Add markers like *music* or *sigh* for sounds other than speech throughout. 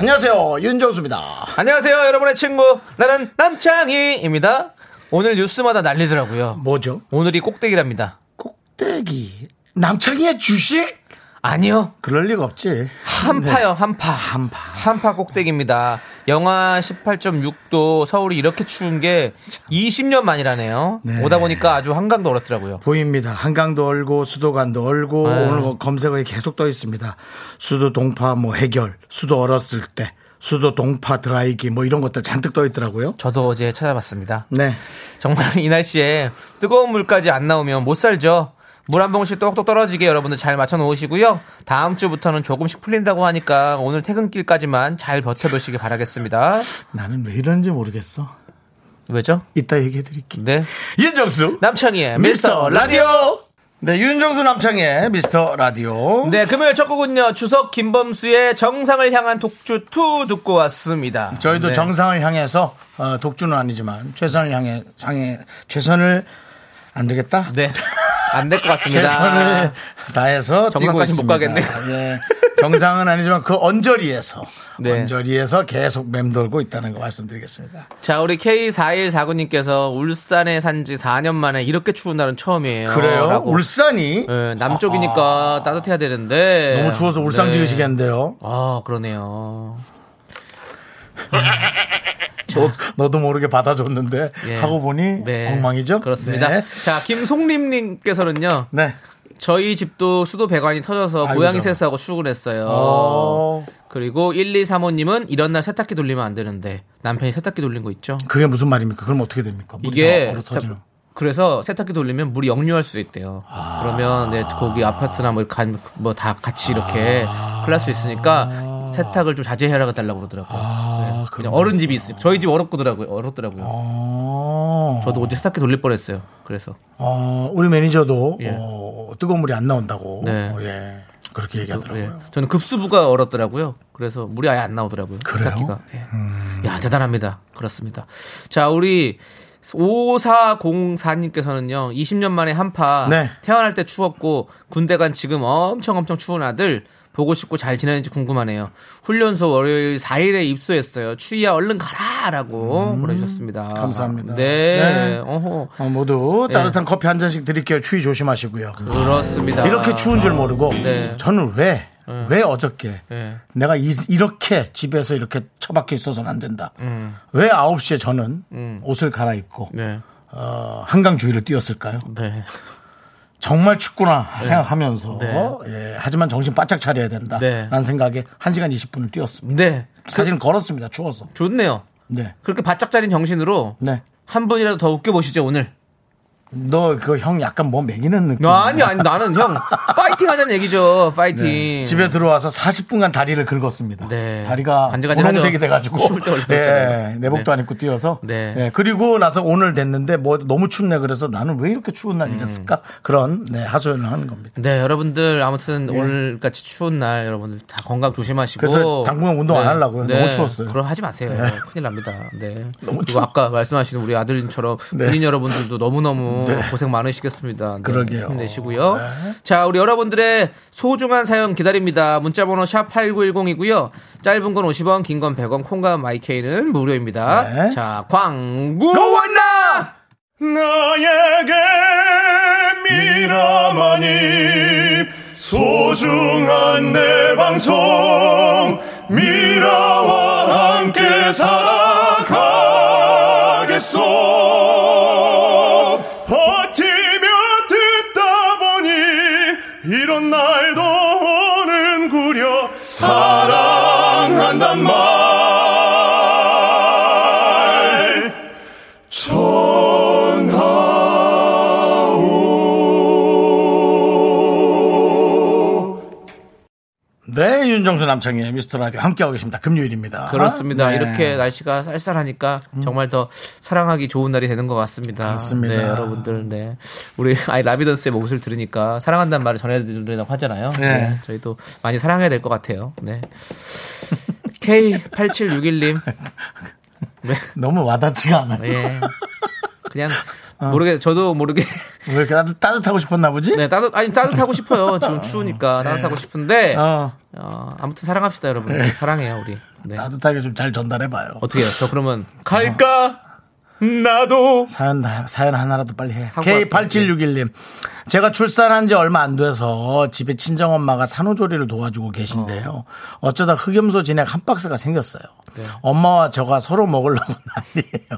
안녕하세요 윤정수입니다. 안녕하세요, 여러분의 친구. 나는 남창희입니다. 오늘 뉴스마다 난리더라고요. 뭐죠? 오늘이 꼭대기랍니다. 꼭대기 남창희의 주식? 아니요. 그럴 리가 없지. 한파요, 한파. 한파. 한파 꼭대기입니다. 영하 18.6도 서울이 이렇게 추운 게 20년 만이라네요. 네. 오다 보니까 아주 한강도 얼었더라고요. 보입니다. 한강도 얼고 수도관도 얼고 아유. 오늘 뭐 검색어에 계속 떠 있습니다. 수도 동파 뭐 해결, 수도 얼었을 때, 수도 동파 드라이기 뭐 이런 것들 잔뜩 떠 있더라고요. 저도 어제 찾아봤습니다. 네. 정말 이 날씨에 뜨거운 물까지 안 나오면 못 살죠. 물 한 봉씩 똑똑 떨어지게 여러분들 잘 맞춰 놓으시고요. 다음 주부터는 조금씩 풀린다고 하니까 오늘 퇴근길까지만 잘 버텨보시기 바라겠습니다. 나는 왜 이런지 모르겠어. 왜죠? 이따 얘기해 드릴게요. 네. 윤정수 남창희의 미스터 미스터 라디오. 라디오. 네, 윤정수 남창의 미스터 라디오. 네, 금요일 첫 곡은요. 추석 김범수의 정상을 향한 독주 2 듣고 왔습니다. 저희도 네. 정상을 향해서 어, 독주는 아니지만 최선을 향해 향해 최선을 안 되겠다. 네. *laughs* 안 될 것 같습니다. 최선을 다해서 뛰고 정상까지. 못 가겠네요. 예. 정상은 아니지만 그 언저리에서 네. 언저리에서 계속 맴돌고 있다는 거 말씀드리겠습니다. 자, 우리 K4149님께서 울산에 산 지 4년 만에 이렇게 추운 날은 처음이에요. 그래요? 라고. 울산이 네, 남쪽이니까 따뜻해야 되는데. 너무 추워서 울산 네. 지으시겠는데요. 아, 그러네요. *laughs* 너, 너도 모르게 받아줬는데 예. 하고 보니 네. 엉망이죠? 그렇습니다. 네. 자, 김송림님께서는요. 네. 저희 집도 수도 배관이 터져서 아이고, 고양이. 세수하고 출근했어요. 어, 그리고 1235님은 이런 날 세탁기 돌리면 안 되는데 남편이 세탁기 돌린 거 있죠? 그게 무슨 말입니까? 그럼 어떻게 됩니까? 이게 그래서 세탁기 돌리면 물이 역류할 수 있대요. 아. 그러면 네, 거기 아파트나 뭐다 같이 이렇게 아. 클날 수 있으니까 세탁을 좀 자제해라 달라고 그러더라고요. 아, 그냥 어른 집이 있어요. 저희 집 얼었더라고요. 얼었더라고요. 어. 저도 어제 세탁기 돌릴 뻔했어요. 그래서 어, 우리 매니저도 예. 어, 뜨거운 물이 안 나온다고 네. 예. 그렇게 얘기하더라고요. 예. 저는 급수부가 얼었더라고요. 그래서 물이 아예 안 나오더라고요. 그래요? 세탁기가. 예. 야 대단합니다. 그렇습니다. 자 우리 5404님께서는요 20년 만에 한파 네. 태어날 때 추웠고 군대 간 지금 엄청 엄청 추운 아들 보고 싶고 잘 지내는지 궁금하네요. 훈련소 월요일 4일에 입소했어요. 추위야 얼른 가라라고 보내주셨습니다. 음, 감사합니다. 네. 네. 어, 모두 따뜻한 커피 한 잔씩 드릴게요. 추위 조심하시고요. 그렇습니다. 이렇게 추운 줄 모르고 네. 저는 왜, 왜 어저께 네. 내가 이, 렇게 집에서 이렇게 처박혀 있어서는 안 된다. 음. 왜 9시에 저는 옷을 갈아입고 네. 어, 한강 주위를 뛰었을까요? 네. 정말 춥구나 생각하면서 네. 예, 하지만 정신 바짝 차려야 된다. 네. 라는 생각에 1시간 20분을 뛰었습니다. 네. 사진 걸었습니다. 추워서. 좋네요. 네. 그렇게 바짝 짜린 정신으로 네. 한 분이라도 더 웃겨 보시죠 오늘. 너 그 형 약간 뭐 매기는 느낌. 아니 아니 나는 형 파이팅 하자는 얘기죠. 파이팅. 네. 집에 들어와서 40분간 다리를 긁었습니다. 네. 다리가. 분홍색이 돼가지고 *laughs* 예, 그렇잖아요. 내복도 네. 안 입고 뛰어서 네. 예, 그리고 나서 오늘 됐는데 뭐 너무 춥네 그래서 나는 왜 이렇게 추운 음. 날이 됐을까 그런 네, 하소연을 하는 겁니다. 네 여러분들 아무튼 오늘 같이 추운 날 여러분들 다 건강 조심하시고. 예. 그래서 당분간 운동 안 하려고요. 너무 추웠어요. 그럼 하지 마세요. 큰일 납니다. 네. *laughs* 너무 추워. 아까 말씀하신 우리 아들님처럼 네. 군인 여러분들도 너무 너무 네. 고생 많으시겠습니다. 네, 그러게요. 힘내시고요. 네. 자, 우리 여러분들의 소중한 사연 기다립니다. 문자번호 샵 #8910이고요. 짧은 건 50원, 긴 건 100원, 콩과 마이케이는 무료입니다. 네. 자, 광고 왔나? 나에게 미라만이 소중한 내 방송 미라와 함께 살아가겠소 사랑한단 말 윤정수 남창의 미스터 라디오 함께하고 계십니다. 금요일입니다. 그렇습니다. 네. 이렇게 날씨가 쌀쌀하니까 정말 더 사랑하기 좋은 날이 되는 것 같습니다. 그렇습니다. 네, 여러분들, 네. 우리 아이 라비던스의 목소리를 들으니까 사랑한다는 말을 전해드리려고 하잖아요. 네. 네. 저희도 많이 사랑해야 될 것 같아요. 네. *laughs* K8761님. 네. *laughs* 너무 와닿지가 않아요. 예. 그냥 모르게 저도 모르게. 왜 이렇게 따뜻, 따뜻 하고 싶었나 보지? 네 따뜻 아니 따뜻하고 싶어요. 지금 추우니까 따뜻하고 싶은데 어, 어, 아무튼 사랑합시다 여러분. 사랑해요 우리. 네. 따뜻하게 좀 잘 전달해 봐요. 어떻게 해요? 저 그러면 갈까 나도 사연, 나- 사연 하나라도 빨리 해. 하고 K8761님. 제가 출산한 지 얼마 안 돼서 집에 친정 엄마가 산후조리를 도와주고 계신데요. 어. 쩌다 흑염소 진액 한 박스가 생겼어요. 네. 엄마와 저가 서로 먹으려고 *laughs* 난리예요.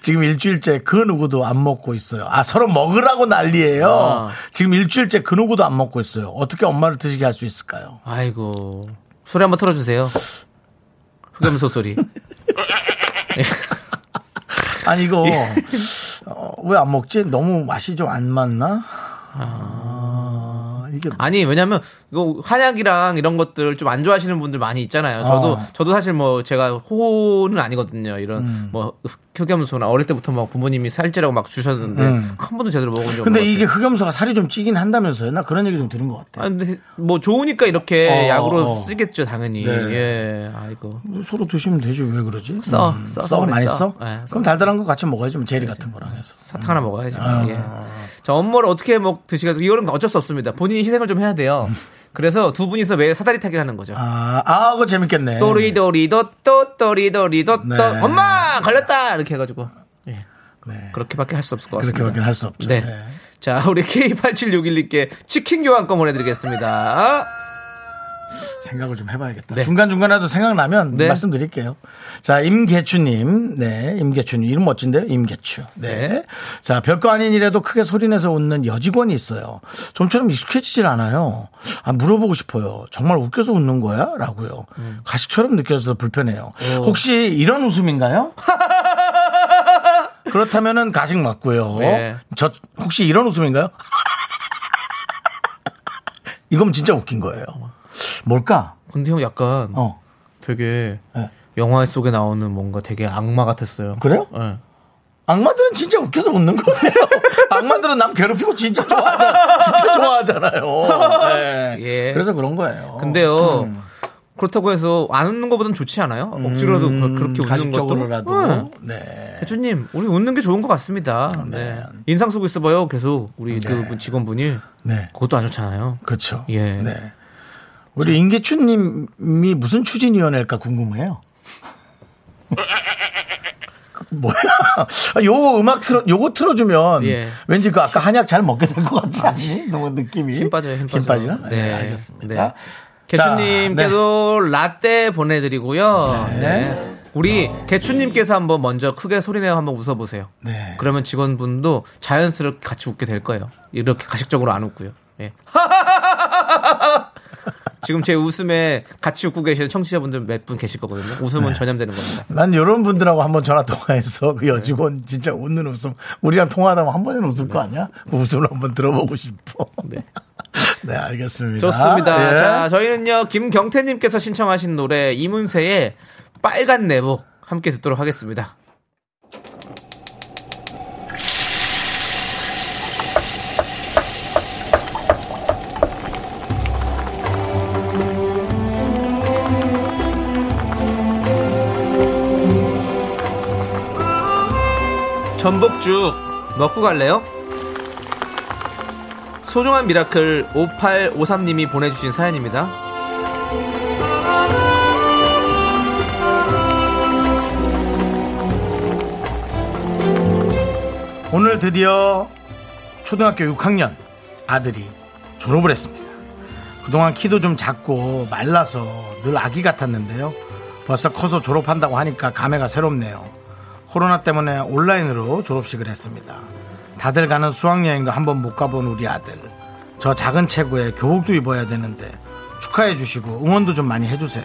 지금 일주일째 그 누구도 안 먹고 있어요. 아, 서로 먹으라고 난리예요. 아. 지금 일주일째 그 누구도 안 먹고 있어요. 어떻게 엄마를 드시게 할 수 있을까요? 아이고 소리 한번 틀어주세요 흑염소 소리 *laughs* 아니, 이거, 왜안 먹지? 너무 맛이 좀 안 맞나? 아, 이게 아니 왜냐면 이거 한약이랑 이런 것들 좀 안 좋아하시는 분들 많이 있잖아요. 저도 어. 저도 사실 뭐 제가 호는 아니거든요. 이런 음. 뭐 흑염소나 어릴 때부터 막 부모님이 살찌라고 막 주셨는데 한 번도 제대로 먹은 적 없는 음. 근데 것 이게. 흑염소가 살이 좀 찌긴 한다면서요? 나 그런 얘기 좀 들은 것 같아. 아 근데 뭐 좋으니까 이렇게 어, 약으로 어. 쓰겠죠 당연히. 네. 예. 아이고. 뭐 서로 드시면 되지 왜 그러지? 써, 음, 써서 써 그래, 많이 써. 써? 네, 써. 그럼 달달한 거 같이 먹어야지. 뭐 제리 같은 거랑 해서. 사탕 하나 먹어야지. 아. 예. 자, 업무를 어떻게 먹 드시겠어요? 이거는 어쩔 수 없습니다. 본인이 희생을 좀 해야 돼요. *laughs* 그래서 두 분이서 매일 사다리 타기를 하는 거죠. 아, 아, 그거 재밌겠네. 또리도리도 또 또리도리도 네. 또 엄마 걸렸다 이렇게 해가지고 예. 네. 그렇게밖에 할 수 없을 것 같습니다. 그렇게밖에 할 수 없죠. 네. 네. 자 우리 *laughs* K8761님께 치킨 교환권 보내드리겠습니다. 생각을 좀 해봐야겠다. 네. 중간중간에도 생각나면 네. 말씀드릴게요. 자, 임계추님. 네, 임계추님. 이름 멋진데요? 임계추. 네. 네. 자, 별거 아닌 일에도 크게 소리내서 웃는 여직원이 있어요. 좀처럼 익숙해지질 않아요. 아, 물어보고 싶어요. 정말 웃겨서 웃는 거야? 라고요. 음. 가식처럼 느껴져서 불편해요. 어. 혹시 이런 웃음인가요? *laughs* 그렇다면은 가식 맞고요. 네. 저 혹시 이런 웃음인가요? *laughs* 이건 진짜 웃긴 거예요. 뭘까? 근데 형 약간 어. 되게 네. 영화 속에 나오는 뭔가 되게 악마 같았어요. 그래요? 네. 악마들은 진짜 웃겨서 웃는 거예요. *laughs* 악마들은 남 괴롭히고 진짜 좋아하잖아. 진짜 좋아하잖아요. 네. 예. 그래서 그런 거예요. 근데요. 음. 그렇다고 해서 안 웃는 것보단 좋지 않아요? 억지로라도 그- 그렇게 웃는 것도. 네. 네. 대주님, 우리 웃는 게 좋은 것 같습니다. 네. 인상 쓰고 있어봐요. 계속 우리 그 직원분이 네. 그것도 안 좋잖아요. 그렇죠. 예. 네. 우리 임계춘님이 무슨 추진위원회일까 궁금해요. *laughs* 뭐야? 아, 요 음악 틀어, 요거 틀어주면 예. 왠지 그 아까 한약 잘 먹게 될 것 같지 않니? 너무 느낌이. 힘 빠져요, 힘 빠져. 빠지나? 네, 네. 알겠습니다. 네. 개추님께도 라떼 보내드리고요. 네. 우리 개추님께서 한번 먼저 크게 소리내어 한번 웃어보세요. 네. 그러면 직원분도 자연스럽게 같이 웃게 될 거예요. 이렇게 가식적으로 안 웃고요. 예. *laughs* 지금 제 웃음에 같이 웃고 계시는 청취자분들 몇 분 계실 거거든요. 웃음은 전염되는 겁니다. 난 이런 분들하고 한번 전화 통화해서 그 여직원 진짜 웃는 웃음 우리랑 통화하다 보면 한 번은 웃을 거 아니야? 그 웃음을 한번 들어보고 싶어. 네. *laughs* 네, 알겠습니다. 좋습니다. 예. 자, 저희는요, 김경태님께서 신청하신 노래 이문세의 빨간 내복 함께 듣도록 하겠습니다. 전복죽 먹고 갈래요? 소중한 miracle 5853님이 보내주신 사연입니다. 오늘 드디어 초등학교 6학년 아들이 졸업을 했습니다. 그동안 키도 좀 작고 말라서 늘 아기 같았는데요. 벌써 커서 졸업한다고 하니까 감회가 새롭네요. 코로나 때문에 온라인으로 졸업식을 했습니다. 다들 가는 수학여행도 한번 못 가본 우리 아들. 저 작은 체구에 교복도 입어야 되는데 축하해 주시고 응원도 좀 많이 해주세요.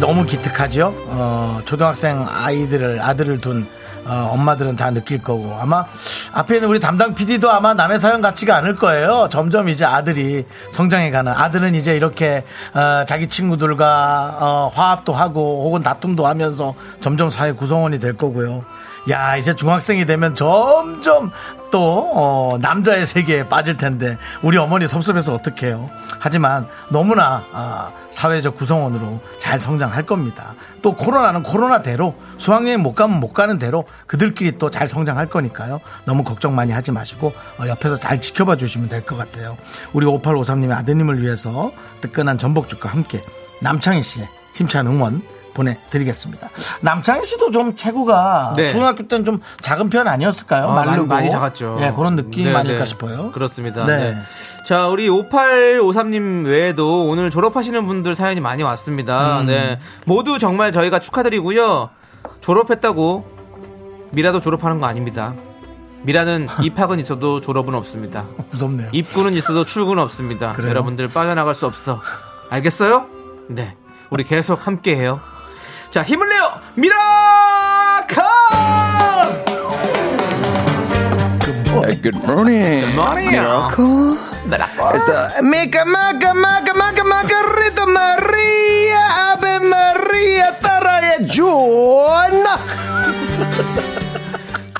너무 기특하죠. 어, 초등학생 아이들을 아들을 둔 어, 엄마들은 다 느낄 거고 아마 앞에 있는 우리 담당 PD도 아마 남의 사연 같지가 않을 거예요. 점점 이제 아들이 성장해가는 아들은 이제 이렇게 어, 자기 친구들과 어, 화합도 하고 혹은 다툼도 하면서 점점 사회 구성원이 될 거고요. 야 이제 중학생이 되면 점점 또 어, 남자의 세계에 빠질 텐데 우리 어머니 섭섭해서 어떡해요. 하지만 너무나 아, 사회적 구성원으로 잘 성장할 겁니다. 또 코로나는 코로나대로 수학여행 못 가면 못 가는 대로 그들끼리 또 잘 성장할 거니까요. 너무 걱정 많이 하지 마시고 어, 옆에서 잘 지켜봐 주시면 될 것 같아요. 우리 5853님의 아드님을 위해서 뜨끈한 전복죽과 함께 남창희 씨의 힘찬 응원 보내드리겠습니다. 남창희 씨도 좀 체구가 네. 초등학교 때는 좀 작은 편 아니었을까요? 아, 많이, 마르고. 많이 작았죠. 예, 그런 느낌 네, 아닐까 네. 싶어요. 그렇습니다. 네. 네. 자, 우리 5853님 외에도 오늘 졸업하시는 분들 사연이 많이 음. 왔습니다. 네. 모두 정말 저희가 축하드리고요. 졸업했다고 미라도 졸업하는 거 아닙니다. 미라는 *laughs* 입학은 있어도 졸업은 없습니다. *laughs* 무섭네요. 입구는 있어도 출구는 없습니다. 그래요? 여러분들 빠져나갈 수 없어. 알겠어요? 네. 우리 계속 함께 해요. 자, 힘을 내요! 미라카! Good morning. morning. It's the Mica, maca, maca, maca, macarita, Maria, Ave Maria, 따라해, 주원나.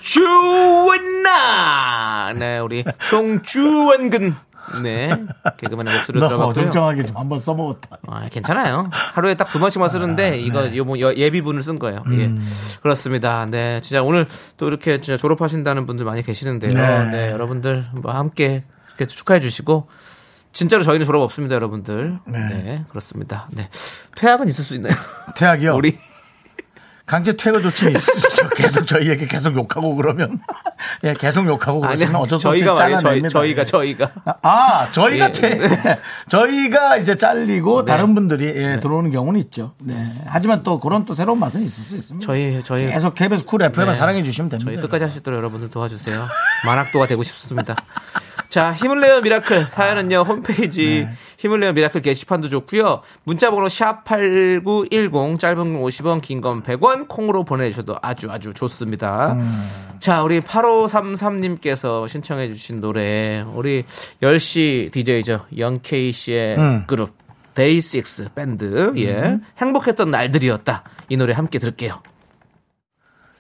주원나! 네, 우리 송주원근. 네. 개그맨의 목소리를 너 들어봤고요. 정정하게 좀 한번 써먹었다. 아, 괜찮아요. 하루에 딱 두 번씩만 쓰는데 이거 요, 뭐 여- 예비분을 쓴 거예요. 예. 그렇습니다. 네, 진짜 오늘 또 이렇게 진짜 졸업하신다는 분들 많이 계시는데요. 네. 네, 여러분들 뭐 함께 이렇게 축하해 주시고 진짜로 저희는 졸업 없습니다, 여러분들. 네, 네. 그렇습니다. 네, 퇴학은 있을 수 있나요? 퇴학이요. *laughs* 우리 강제 퇴거 조치 있으시죠? *laughs* 계속 저희에게 계속 욕하고 그러면. *laughs* 예, 계속 욕하고 그러시면 어쩔 수 없이 말이에요. 저희, 잘라냅니다. 저희가 예. 저희가 아, 저희가 예. 퇴, *laughs* 저희가 이제 잘리고 네. 다른 분들이 예, 들어오는 경우는 있죠. 네. 하지만 또 그런 또 새로운 맛은 있을 수 있습니다. 저희 저희 계속 KBS 쿨 FM을 네. 사랑해 주시면 됩니다. 저희 끝까지 할 수 있도록 여러분들 도와주세요. 만학도가 되고 싶습니다. 자, 힘을 내요 miracle 사연은요 홈페이지 네. 힘을 내요 miracle 게시판도 좋고요. 문자번호 샵 #8910 짧은 건 50원, 긴 건 100원 콩으로 보내주셔도 아주 아주 좋습니다. 음. 자, 우리 8533님께서 신청해 주신 노래 우리 10시 DJ죠 영케이 씨의 음. 그룹 데이식스 밴드 예 행복했던 날들이었다 이 노래 함께 들을게요.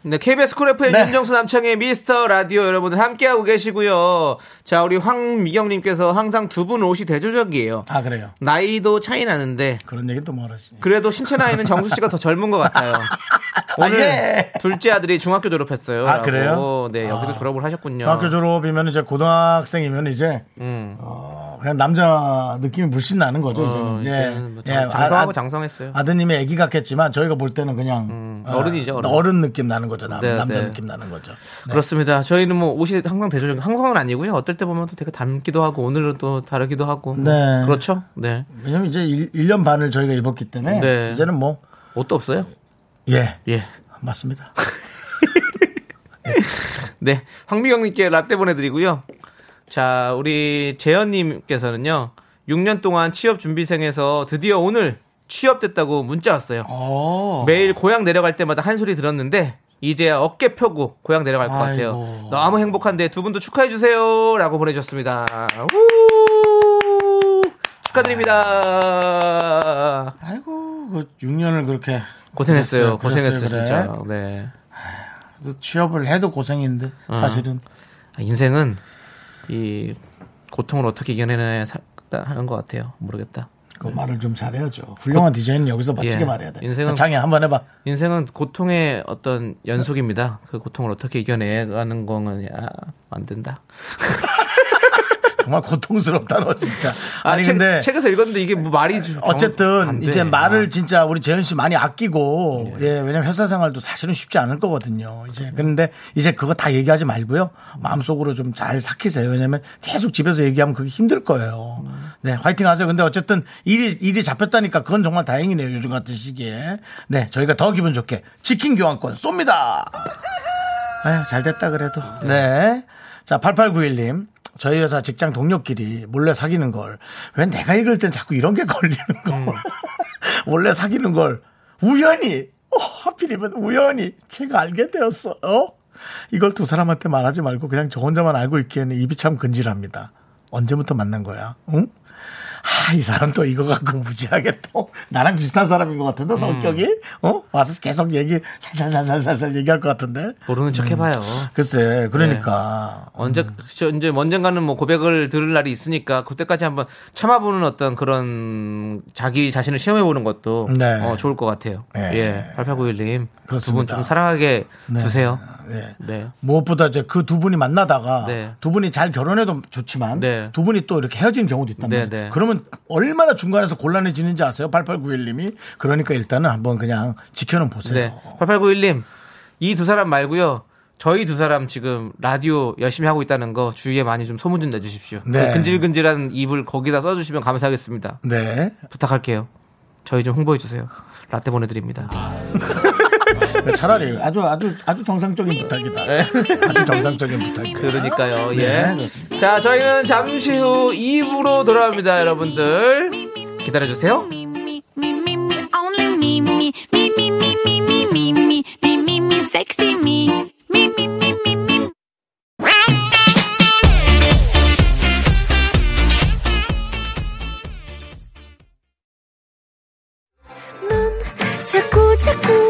네, KBS 쿨 FM 네. 윤정수 남창희의 미스터 라디오 여러분들 함께하고 계시고요. 자, 우리 황미경님께서 항상 두 분 옷이 대조적이에요. 아, 그래요. 나이도 차이 나는데 그런 얘기 또 뭐하시 그래도 신체 나이는 정수 씨가 더 젊은 것 같아요. 오늘 예. 둘째 아들이 중학교 졸업했어요. 아. 그래요? 네, 여기도 아. 졸업을 하셨군요. 중학교 졸업이면 이제 고등학생이면 이제 음. 어, 그냥 남자 느낌이 물씬 나는 거죠. 어, 이제는. 이제는 뭐 예. 장- 예. 장성하고 아, 장성했어요. 아드님의 애기 같겠지만 저희가 볼 때는 그냥 어, 어른이죠, 어른. 느낌 나는 거죠. 남, 네, 남자 네. 느낌 나는 거죠. 네. 그렇습니다. 저희는 뭐 옷이 항상 대조적, 항상은 아니고요. 어떨 때 보면 또 되게 닮기도 하고 오늘은 또 다르기도 하고. 네. 그렇죠. 네. 왜냐면 이제 1, 년 반을 저희가 입었기 때문에 네. 이제는 뭐 옷도 없어요? 예. 예. 맞습니다. *laughs* 네. 황미경님께 라떼 보내드리고요. 자, 우리 재현님께서는요. 6년 동안 취업 준비생에서 드디어 오늘 취업됐다고 문자 왔어요. 오. 매일 고향 내려갈 때마다 한 소리 들었는데 이제야 어깨 펴고 고향 내려갈 것 같아요. 아이고. 너무 행복한데 두 분도 축하해 주세요라고 보내주셨습니다. 우! 축하드립니다. 아이고, 그 6년을 그렇게 고생했어요. 고생했어요, 그래. 진짜. 네. 그 취업을 해도 고생인데 어. 사실은 인생은 이 고통을 어떻게 이겨내느냐에 사- 하는 것 같아요. 모르겠다. 그 말을 좀 잘해야죠. 훌륭한 디자인은 여기서 멋지게 예. 말해야 돼. 인생은- 창이 한번 해봐. 인생은 고통의 어떤 연속입니다. 그 고통을 어떻게 이겨내가는 거는 야, 안 된다. 정말 고통스럽다 너 진짜. 아니 책, 근데 책에서 읽었는데 이게 뭐 말이 어쨌든 돼. 이제 아. 말을 진짜 우리 재현 씨 많이 아끼고 예 왜냐면 회사 생활도 사실은 쉽지 않을 거거든요. 이제 그런데 이제 그거 다 얘기하지 말고요 마음속으로 좀 잘 삭히세요. 왜냐면 계속 집에서 얘기하면 그게 힘들 거예요. 네 화이팅 하세요. 근데 어쨌든 일이 일이 잡혔다니까 그건 정말 다행이네요. 요즘 같은 시기에 네 저희가 더 기분 좋게 치킨 교환권 쏩니다. 아유 잘 됐다 그래도 네. 자 8891님 저희 회사 직장 동료끼리 몰래 사귀는 걸 왜 내가 읽을 땐 자꾸 이런 게 걸리는 거 원래 *laughs* 사귀는 걸 우연히, 어, 하필이면 우연히 제가 알게 되었어요. 이걸 두 사람한테 말하지 말고 그냥 저 혼자만 알고 있기에는 입이 참 근질합니다. 언제부터 만난 거야? 응? 아, 이 사람 또 이거 갖고 무지하게 또 나랑 비슷한 사람인 것 같은데 성격이 어 와서 계속 얘기 살살살살살 얘기할 것 같은데 모르는 척 해봐요. 글쎄 그러니까 언제 저 이제 언젠가는 뭐 고백을 들을 날이 있으니까 그때까지 한번 참아보는 어떤 그런 자기 자신을 시험해 보는 것도 네. 어, 좋을 것 같아요. 네. 예, 8891님 두 분. 좀 사랑하게 네. 두세요. 네. 네. 무엇보다 이제 그 두 분이 만나다가 네. 두 분이 잘 결혼해도 좋지만 네. 두 분이 또 이렇게 헤어지는 경우도 있단 네, 말이에요. 네. 그러면 얼마나 중간에서 곤란해지는지 아세요? 8891님이 그러니까 일단은 한번 그냥 지켜는 보세요. 네. 8891님 이 두 사람 말고요. 저희 두 사람 지금 라디오 열심히 하고 있다는 거 주위에 많이 좀 소문 좀 내주십시오. 네. 그 근질근질한 입을 거기다 써주시면 감사하겠습니다. 네. 부탁할게요. 저희 좀 홍보해 주세요. 라떼 보내드립니다. *laughs* 네, 차라리 아주 아주 아주 정상적인 부탁이다. 아주 정상적인 부탁이다. 그러니까요. 예. 네, 자, 저희는 잠시 후 2부로 돌아옵니다, 여러분들. 기다려 주세요. 자꾸 자꾸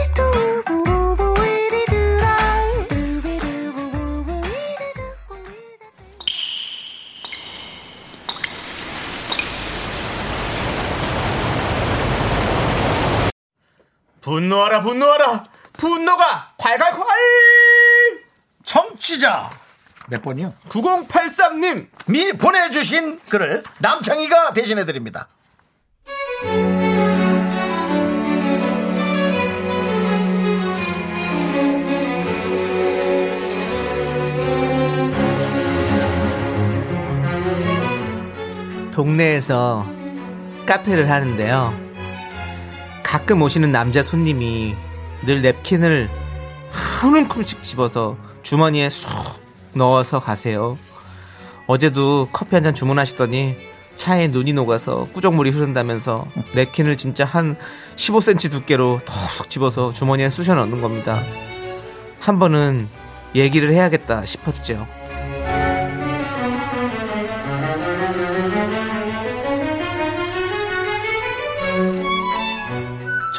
분노하라, 분노하라! 분노가 콸콸콸! 청취자 몇 번이요? 9083님! 미 보내주신 글을 남창희가 대신해 드립니다. 동네에서 카페를 하는데요. 가끔 오시는 남자 손님이 늘 냅킨을 한 움큼씩 집어서 주머니에 쏙 넣어서 가세요. 어제도 커피 한 잔 주문하시더니 차에 눈이 녹아서 꾸정물이 흐른다면서 냅킨을 진짜 한 15cm 두께로 톡 집어서 주머니에 쑤셔 넣는 겁니다. 한 번은 얘기를 해야겠다 싶었죠.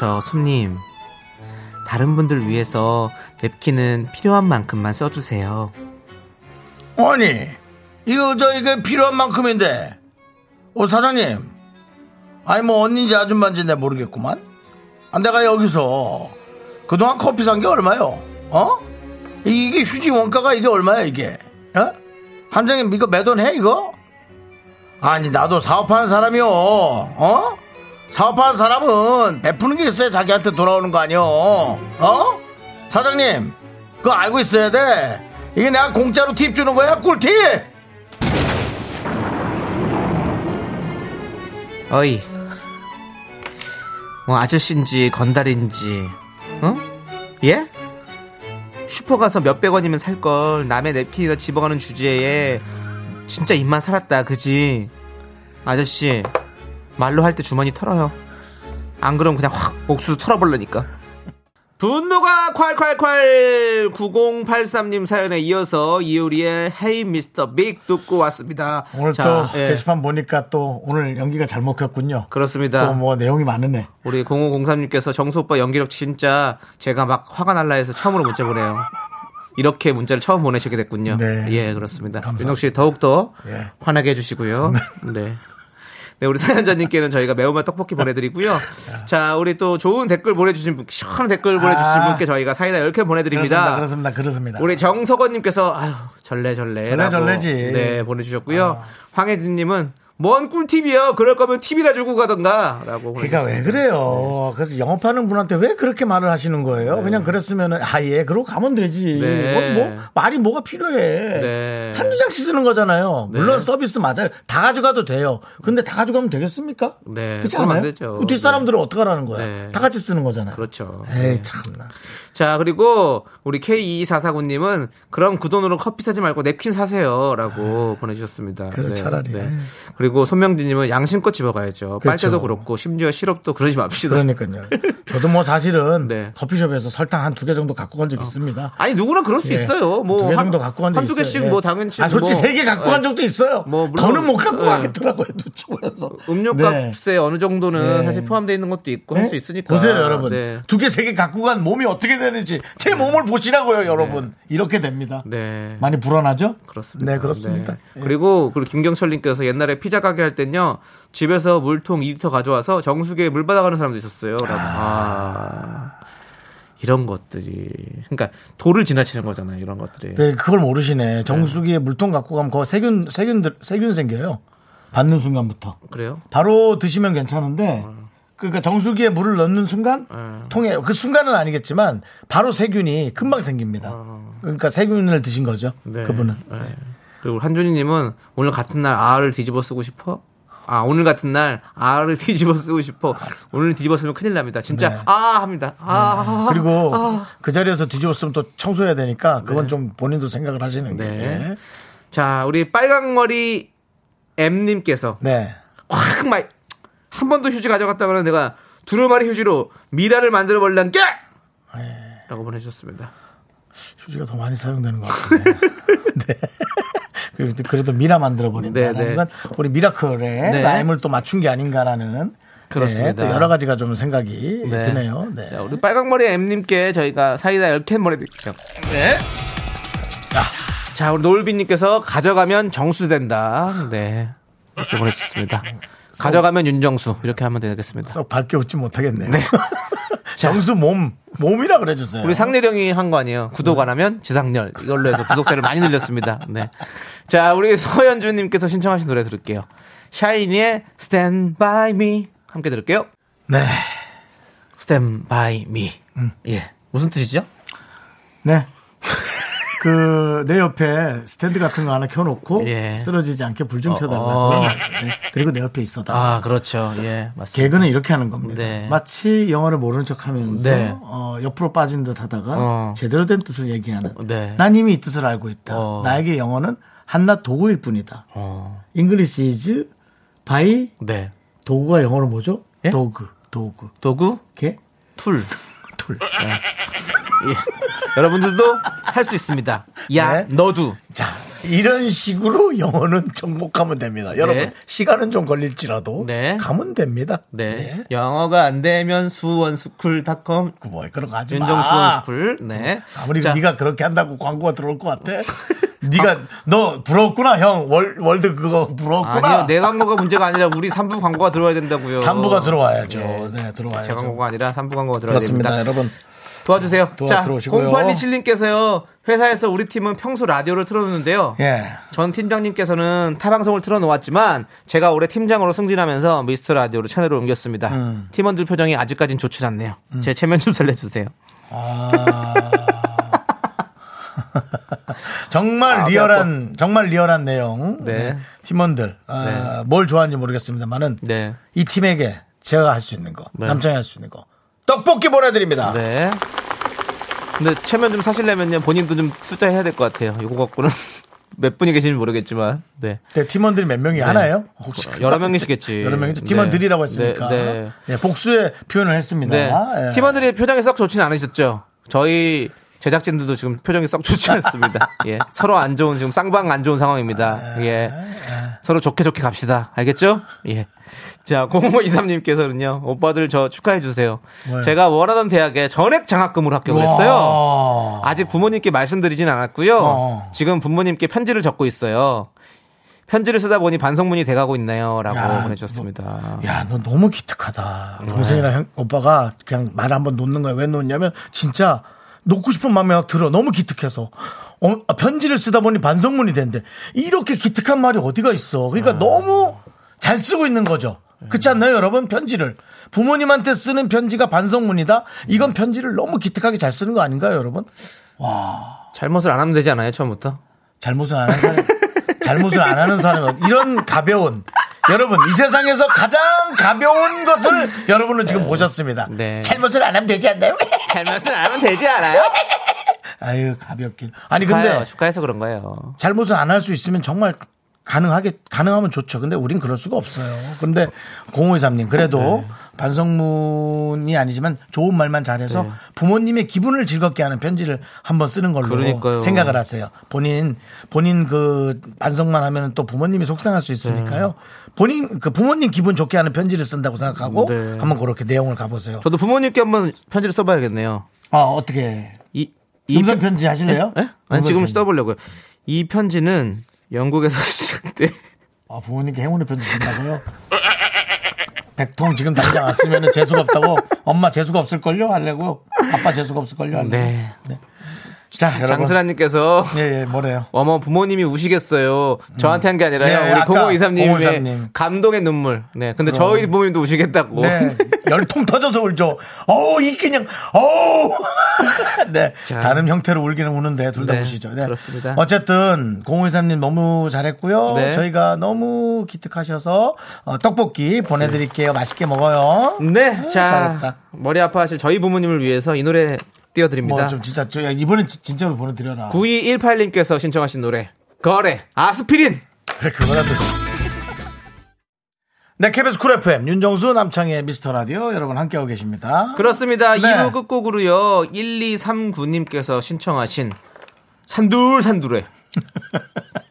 저 손님, 다른 분들 위해서 냅킨은 필요한 만큼만 써주세요. 아니, 이거 저 이게 필요한 만큼인데. 오 사장님. 아니 뭐 언니인지 아줌마인지 내가 모르겠구만. 아, 내가 여기서 그동안 커피 산 게 얼마요? 어? 이게 휴지 원가가 이게 얼마야 이게? 어? 한 장에 이거 몇원해 이거? 아니 나도 사업하는 사람이요. 어? 사업하는 사람은 베푸는 게 있어야 자기한테 돌아오는 거 아니요. 어? 사장님 그거 알고 있어야 돼. 이게 내가 공짜로 팁 주는 거야 꿀팁. 어이, 뭐 아저씨인지 건달인지, 어? 예? 슈퍼 가서 몇백 원이면 살 걸 남의 냅킨이나 집어가는 주제에 진짜 입만 살았다, 그지? 아저씨 말로 할 때 주머니 털어요. 안 그러면 그냥 확 옥수수 털어버리니까. 분노가 콸콸콸 9083님 사연에 이어서 이효리의 헤이 미스터 빅 듣고 왔습니다. 오늘 자, 또 예. 게시판 보니까 또 오늘 연기가 잘 먹혔군요. 그렇습니다. 또 뭐 내용이 많으네. 우리 0503님께서 정수 오빠 연기력 진짜 제가 막 화가 날라 해서 처음으로 문자 보내요. 이렇게 문자를 처음 보내시게 됐군요. 네. 예, 그렇습니다. 윤옥 씨 더욱더 예. 환하게 해주시고요. 네. 네, 우리 사연자님께는 저희가 매운맛 떡볶이 보내드리고요. 자, 우리 또 좋은 댓글 보내주신 분, 시원한 댓글 보내주신 아. 분께 저희가 사이다 10개 보내드립니다. 그렇습니다. 그렇습니다. 그렇습니다. 우리 정석원님께서 아유 절레절레 절레절레지. 네 보내주셨고요. 황혜진님은 뭔 꿀팁이요? 그럴 거면 팁이나 주고 가던가. 라고. 그러니까 왜 그래요? 그래서 영업하는 분한테 왜 그렇게 말을 하시는 거예요? 그냥 그랬으면은 아 예, 그러고 가면 되지. 네. 뭐, 뭐 말이 뭐가 필요해? 네. 한두 장씩 쓰는 거잖아요. 물론 네. 서비스 맞아요. 다 가져가도 돼요. 근데 다 가져가면 되겠습니까? 네, 그렇지 않아요? 그 뒷사람들은 어떡하라는 거야? 네. 다 같이 쓰는 거잖아요. 그렇죠. 에이 참나. 자, 그리고 우리 K2449님은 그럼 그 돈으로 커피 사지 말고 냅킨 사세요. 라고 보내주셨습니다. 아, 네, 그래, 차라리. 그리고 손명진님은 양심껏 집어가야죠. 그렇죠. 빨대도 그렇고 심지어 시럽도 그러지 맙시다. 그러니까요. 저도 뭐 사실은 *laughs* 네. 커피숍에서 설탕 한 두 개 정도 갖고 간적 있습니다. 아니, 누구나 그럴 수 예. 있어요. 뭐. 두개 한- 정도 갖고 간적 한두. 개씩 예. 뭐 당연히. 아, 솔직히 뭐, 세개 갖고 간 적도 있어요. 뭐 물론- 더는 못 갖고 예. 가겠더라고요. 눈치 보여서. 음료값에 어느 정도는 네. 사실 포함되어 있는 것도 있고 할 수 있으니까. 보세요, 여러분. 네. 두 개, 세 개 갖고 간 몸이 어떻게 되는지 제 몸을 보시라고요, 여러분. 이렇게 됩니다. 네. 많이 불안하죠? 그렇습니다. 네, 그렇습니다. 네. 그리고 그리고 김경철님께서 옛날에 피자 가게 할 땐요 집에서 물통 2리터 가져와서 정수기에 물 받아가는 사람도 있었어요. 라고. 아. 이런 것들이 그러니까 도를 지나치는 거잖아요. 이런 것들이. 네, 그걸 모르시네. 정수기에 물통 갖고 가면 거 세균, 세균, 세균 생겨요. 받는 순간부터. 그래요? 바로 드시면 괜찮은데, 그러니까 정수기에 물을 넣는 순간, 어. 통에, 그 순간은 아니겠지만, 바로 세균이 금방 생깁니다. 그러니까 세균을 드신 거죠. 어. 네. 그분은. 네. 그리고 한준희님은 오늘 같은 날 R을 뒤집어 쓰고 싶어. 아 오늘 같은 날 R을 *laughs* 뒤집어 쓰고 싶어. 오늘 뒤집어 쓰면 큰일 납니다. 진짜 네. 아 합니다. 아 그리고 그 자리에서 뒤집었으면 또 청소해야 되니까 그건 좀 본인도 생각을 하시는 게. 네. 자 우리 빨강머리 M님께서 네. 확막 한 번도 휴지 가져갔다면 내가 두루마리 휴지로 미라를 만들어 버릴란게 라고 보내주셨습니다. 휴지가 더 많이 사용되는 것 같은데. *laughs* 네. 그래도, 그래도 미라 만들어 버린다. 네, 네. 건 우리 미라클의 네. 라임을 또 맞춘 게 아닌가라는. 그렇습니다. 네, 또 여러 가지가 좀 생각이 네. 드네요. 네. 자 우리 빨강머리 M님께 저희가 사이다 10캔 보내드릴게요. 네. 자, 우리 노을비님께서 가져가면 정수된다. 네. 이렇게 보내주셨습니다. 가져가면 윤정수. 이렇게 하면 되겠습니다. 썩 밝게 웃지 못하겠네요. 네. *laughs* 자, 정수 몸, 몸이라 그래 주세요. 우리 상렬형이 한 거 아니에요. 구독 안 하면 지상렬. 이걸로 해서 구독자를 많이 늘렸습니다. 네. 자, 우리 서현주님께서 신청하신 노래 들을게요. 샤이니의 Stand By Me. 함께 들을게요. 네. Stand By Me. 예. 무슨 뜻이죠? 네. 그, 내 옆에 스탠드 같은 거 하나 켜놓고 예. 쓰러지지 않게 불좀 어, 켜달라고. 어. 네. 그리고 내 옆에 있어다. 아, 그렇죠. 예. 맞습니다. 개그는 이렇게 하는 겁니다. 네. 마치 영어를 모르는 척 하면서 네. 어, 옆으로 빠진 듯 하다가 어. 제대로 된 뜻을 얘기하는. 네. 난 이미 이 뜻을 알고 있다. 어. 나에게 영어는 한낱 도구일 뿐이다. 어. English is by 네. 도구가 영어로 뭐죠? 예? 도구, 도구. 도구? 개? Tool. *laughs* Tool. 예. *laughs* 여러분들도 할 수 있습니다. 야, 네. 너도. 자, 이런 식으로 영어는 정복하면 됩니다. 여러분, 네. 시간은 좀 걸릴지라도 네. 가면 됩니다. 네. 영어가 안 되면 수원스쿨닷컴 그 뭐, 그런 거 하지 마. 윤정 수 원스쿨. 네. 아무리 자, 네가 그렇게 한다고 광고가 들어올 것 같아? *laughs* 네가 너 부러웠구나 형 월, 월드 그거 부러웠구나. 아니요, 내 광고가 문제가 아니라 우리 3부 광고가 들어와야 된다고요. 3부가 들어와야죠. 예. 네, 들어와야죠. 제 광고가 아니라 3부 광고가 들어와야 그렇습니다, 됩니다. 여러분. 도와주세요. 도와- 자, 들어오시고요. 0827님께서요. 회사에서 우리 팀은 평소 라디오를 틀어놓는데요. 예. 전 팀장님께서는 타 방송을 틀어놓았지만 제가 올해 팀장으로 승진하면서 미스터 라디오로 채널을 옮겼습니다. 음. 팀원들 표정이 아직까진 좋지 않네요. 제 체면 좀 살려주세요. 아. *laughs* 정말 아, 리얼한 정말 리얼한 내용. 네. 네. 팀원들 아, 뭘 좋아하는지 모르겠습니다만은 네. 이 팀에게 제가 할 수 있는 거, 네. 남창이 할 수 있는 거 떡볶이 보내드립니다. 네. 근데 체면 좀 사시려면요 본인도 좀 숫자 해야 될 것 같아요. 이거 갖고는 *laughs* 몇 분이 계신지 모르겠지만, 네. 네, 팀원들이 몇 명이 하나요? 혹시 여러 명이시겠지. *laughs* 여러 명이죠. 네. 팀원들이라고 했으니까 네, 네. 네, 복수의 표현을 했습니다. 네. 예. 팀원들의 표정이 썩 좋지는 않으셨죠? 저희 제작진들도 지금 표정이 썩 좋지 않습니다. *laughs* 예. 서로 안 좋은, 지금 쌍방 안 좋은 상황입니다. 예. 서로 좋게 좋게 갑시다. 알겠죠? 예. 자, 0523님께서는요, 오빠들 저 축하해주세요. 뭐요? 제가 원하던 대학에 전액 장학금으로 합격을 했어요. 와. 아직 부모님께 말씀드리진 않았고요. 어. 지금 부모님께 편지를 적고 있어요. 편지를 쓰다 보니 반성문이 돼가고 있네요. 라고 야, 보내주셨습니다. 야, 너 너무 기특하다. 네. 동생이랑 형, 오빠가 그냥 말 한번 놓는 거야. 왜 놓냐면 진짜 놓고 싶은 마음이 막 들어. 너무 기특해서. 어, 아, 편지를 쓰다 보니 반성문이 된대. 이렇게 기특한 말이 어디가 있어. 그러니까 너무 잘 쓰고 있는 거죠. 그렇지 않나요, 여러분? 편지를. 부모님한테 쓰는 편지가 반성문이다? 이건 편지를 너무 기특하게 잘 쓰는 거 아닌가요, 여러분? 잘못을 안 하면 되지 않아요, 처음부터? 잘못을 안 하는 사람, 잘못을 안 하는 사람은 이런 가벼운, 여러분, 이 세상에서 가장 가벼운 것을 여러분은 지금 보셨습니다. 네. 잘못을 안 하면 되지 않나요? 잘못을 안 하면 되지 않아요? *laughs* 아유, 가볍긴. 아니, 축하해요. 근데 축하해서 그런 거예요. 잘못을 안 할 수 있으면 정말 가능하게 가능하면 좋죠. 근데 우린 그럴 수가 없어요. 근데 0523님 그래도 네. 반성문이 아니지만 좋은 말만 잘해서 부모님의 기분을 즐겁게 하는 편지를 한번 쓰는 걸로 그러니까요. 생각을 하세요. 본인 본인 그 반성만 하면 또 부모님이 속상할 수 있으니까요. 본인 그 부모님 기분 좋게 하는 편지를 쓴다고 생각하고 네. 한번 그렇게 내용을 가보세요. 저도 부모님께 한번 편지를 써봐야겠네요. 아 어떻게 이, 음성 편- 편지 하실래요? 예? 아니, 음성 지금 편지. 써보려고요. 이 편지는 영국에서 *laughs* 시작돼. 아, 부모님께 행운의 편지 준다고요? 백통 지금 당장 왔으면 재수가 없다고 엄마 재수가 없을걸요? 하려고 아빠 재수가 없을걸요? 하려고. 네. 자, 여러분. 장수라님께서 예, 예, 뭐래요? *laughs* 어머 부모님이 우시겠어요. 저한테 한 게 아니라요. 네, 우리 아까 0523님의 0523님. 감동의 눈물. 네. 근데 저희 부모님도 우시겠다고. 네. 열통 터져서 울죠. 어우, 이 그냥, 어우. *laughs* 네. 자. 다른 형태로 울기는 우는데 둘다 네, 우시죠. 네. 그렇습니다. 어쨌든, 0523님 너무 잘했고요. 네. 저희가 너무 기특하셔서 어, 떡볶이 보내드릴게요. 맛있게 먹어요. 네. 자. 잘했다. 머리 아파하실 저희 부모님을 위해서 이 노래 띄워드립니다. 뭐 좀 진짜, 저 이번엔 진- 진짜로 보내드려라. 9218님께서 신청하신 노래. 걸의 아스피린. 그래, 그거라도. 네, KBS 쿨 FM, 윤정수 남창희의 미스터 라디오 여러분 함께하고 계십니다. 그렇습니다. 네. 2부 끝곡으로요. 1239님께서 신청하신 산둘 산둘의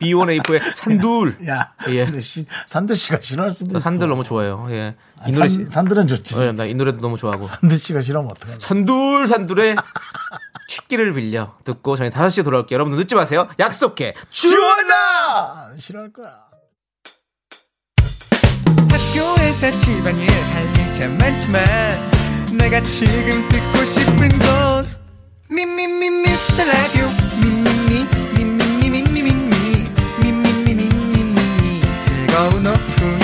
B1A4의 *laughs* 산둘. 야, 예. 근데 시- 산들 씨가 싫어할 수도 저 있어. 산들 너무 좋아해요. 예. 아, 이 노래 산, 산들은 좋지. 어, 나이 노래도 너무 좋아하고. 산들 씨가 싫으면 어떡하냐. 산둘 산둘의 취기를 빌려 듣고 저희 5시에 돌아올게요. 여러분들 늦지 마세요. 약속해. 지원아! 싫어할 거야. 학교에서 집안일 할일참 많지만 내가 지금 듣고 싶은 건 미미미 미스터 라디오 미미미 미미미 미미미 미미미 미미미 즐거운 오후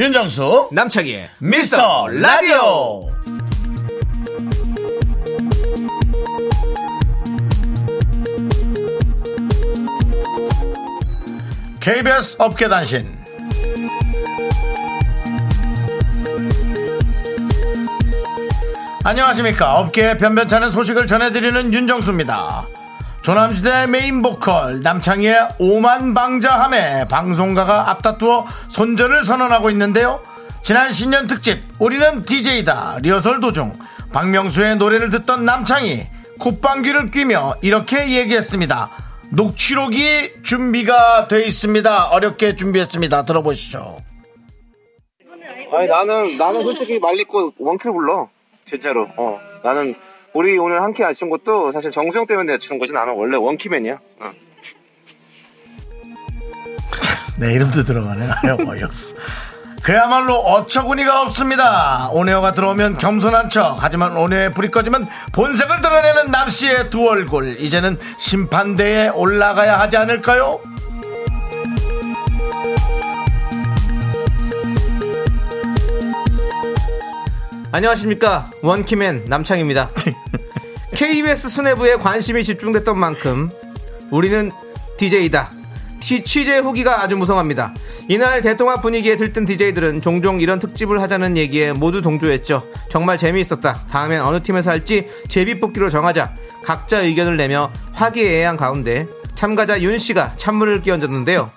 윤정수, 남창희의 미스터 라디오! KBS 업계 단신. 안녕하십니까. 업계의 변변찮은 소식을 전해드리는 윤정수입니다. 조남지대 메인 보컬 남창희의 오만방자함에 방송가가 앞다투어 손절을 선언하고 있는데요. 지난 신년 특집 우리는 DJ다 리허설 도중 박명수의 노래를 듣던 남창희 콧방귀를 뀌며 이렇게 얘기했습니다. 녹취록이 준비가 돼 있습니다. 어렵게 준비했습니다. 들어보시죠. 아니 나는 나는 솔직히 말리고 원키를 불러 진짜로 어 나는 우리 오늘 안 치는 것도 사실 정수영 때문에 치는 거지 나는 원래 원키맨이야 어. *laughs* 내 이름도 들어가네. *laughs* 아유, 어이없어. 그야말로 어처구니가 없습니다. 오네어가 들어오면 겸손한 척. 하지만 오네어에 불이 꺼지면 본색을 드러내는 남씨의 두 얼굴. 이제는 심판대에 올라가야 하지 않을까요? 안녕하십니까? 원키맨 남창입니다. *laughs* KBS 수뇌부에 관심이 집중됐던 만큼 우리는 DJ다. 취재 후기가 아주 무성합니다. 이날 대통합 분위기에 들뜬 DJ들은 종종 이런 특집을 하자는 얘기에 모두 동조했죠. 정말 재미있었다. 다음엔 어느 팀에서 할지 제비뽑기로 정하자. 각자 의견을 내며 화기애애한 가운데 참가자 윤 씨가 찬물을 끼얹었는데요.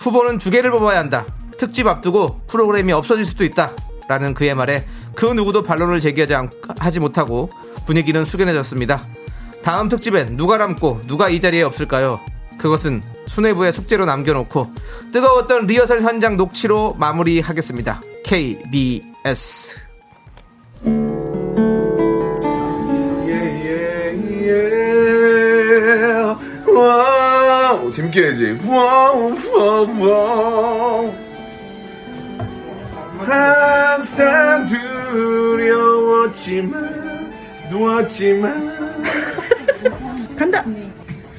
후보는 두 개를 뽑아야 한다. 특집 앞두고 프로그램이 없어질 수도 있다. 라는 그의 말에 그 누구도 반론을 제기하지 않, 하지 못하고 분위기는 숙연해졌습니다. 다음 특집엔 누가 남고 누가 이 자리에 없을까요? 그것은 수뇌부의 숙제로 남겨놓고 뜨거웠던 리허설 현장 녹취로 마무리하겠습니다. KBS 예, 예, 예. wow 재밌게 해야지 wow wow wow 항상 두려웠지만, 누웠지만. *laughs* 간다.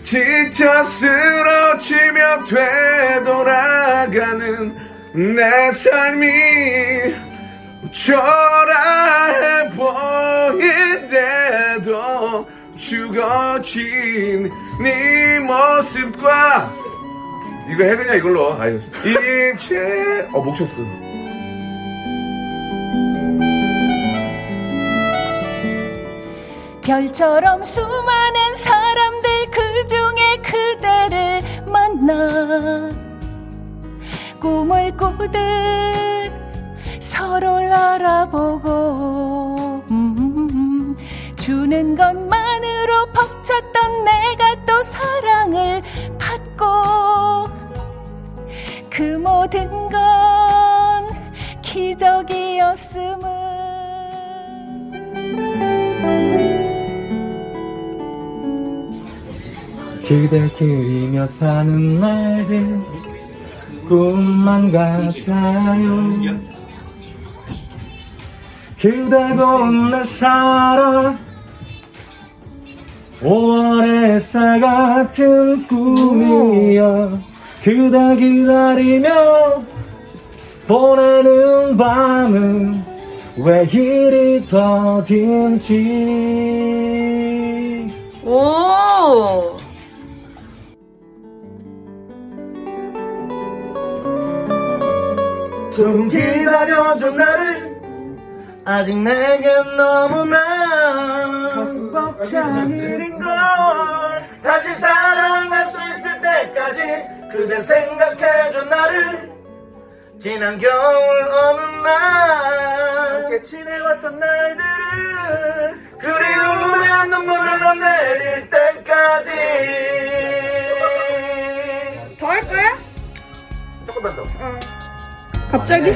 지쳐 쓰러지며 되돌아가는 내 삶이 초라해 보인데도 죽어진 네 모습과 이거 해 그냥 이걸로 아유 이제 어 목 쳤어 별처럼 수많은 사람들 그 중에 그대를 만나 꿈을 꾸듯 서로를 알아보고 음, 주는 것만으로 벅찼던 내가 또 사랑을 받고 그 모든 건 기적이었음을 그댈 그리며 사는 날들 꿈만 같아요. 그대고 내 사랑 5월 햇살 같은 꿈이여. 그대 기다리며 보내는 밤은 왜 이리 더딘지. 오. 좀 기다려줘 나를. 아직 내겐 너무나 가슴 벅찬 일인걸. 다시 사랑할 수 있을 때까지 그대 생각해줘 나를. 지난 겨울 어느 날 함께 지내왔던 날들을 그리우면 눈물을 내릴 때까지. 더 할 거야? 조금만 더 갑자기?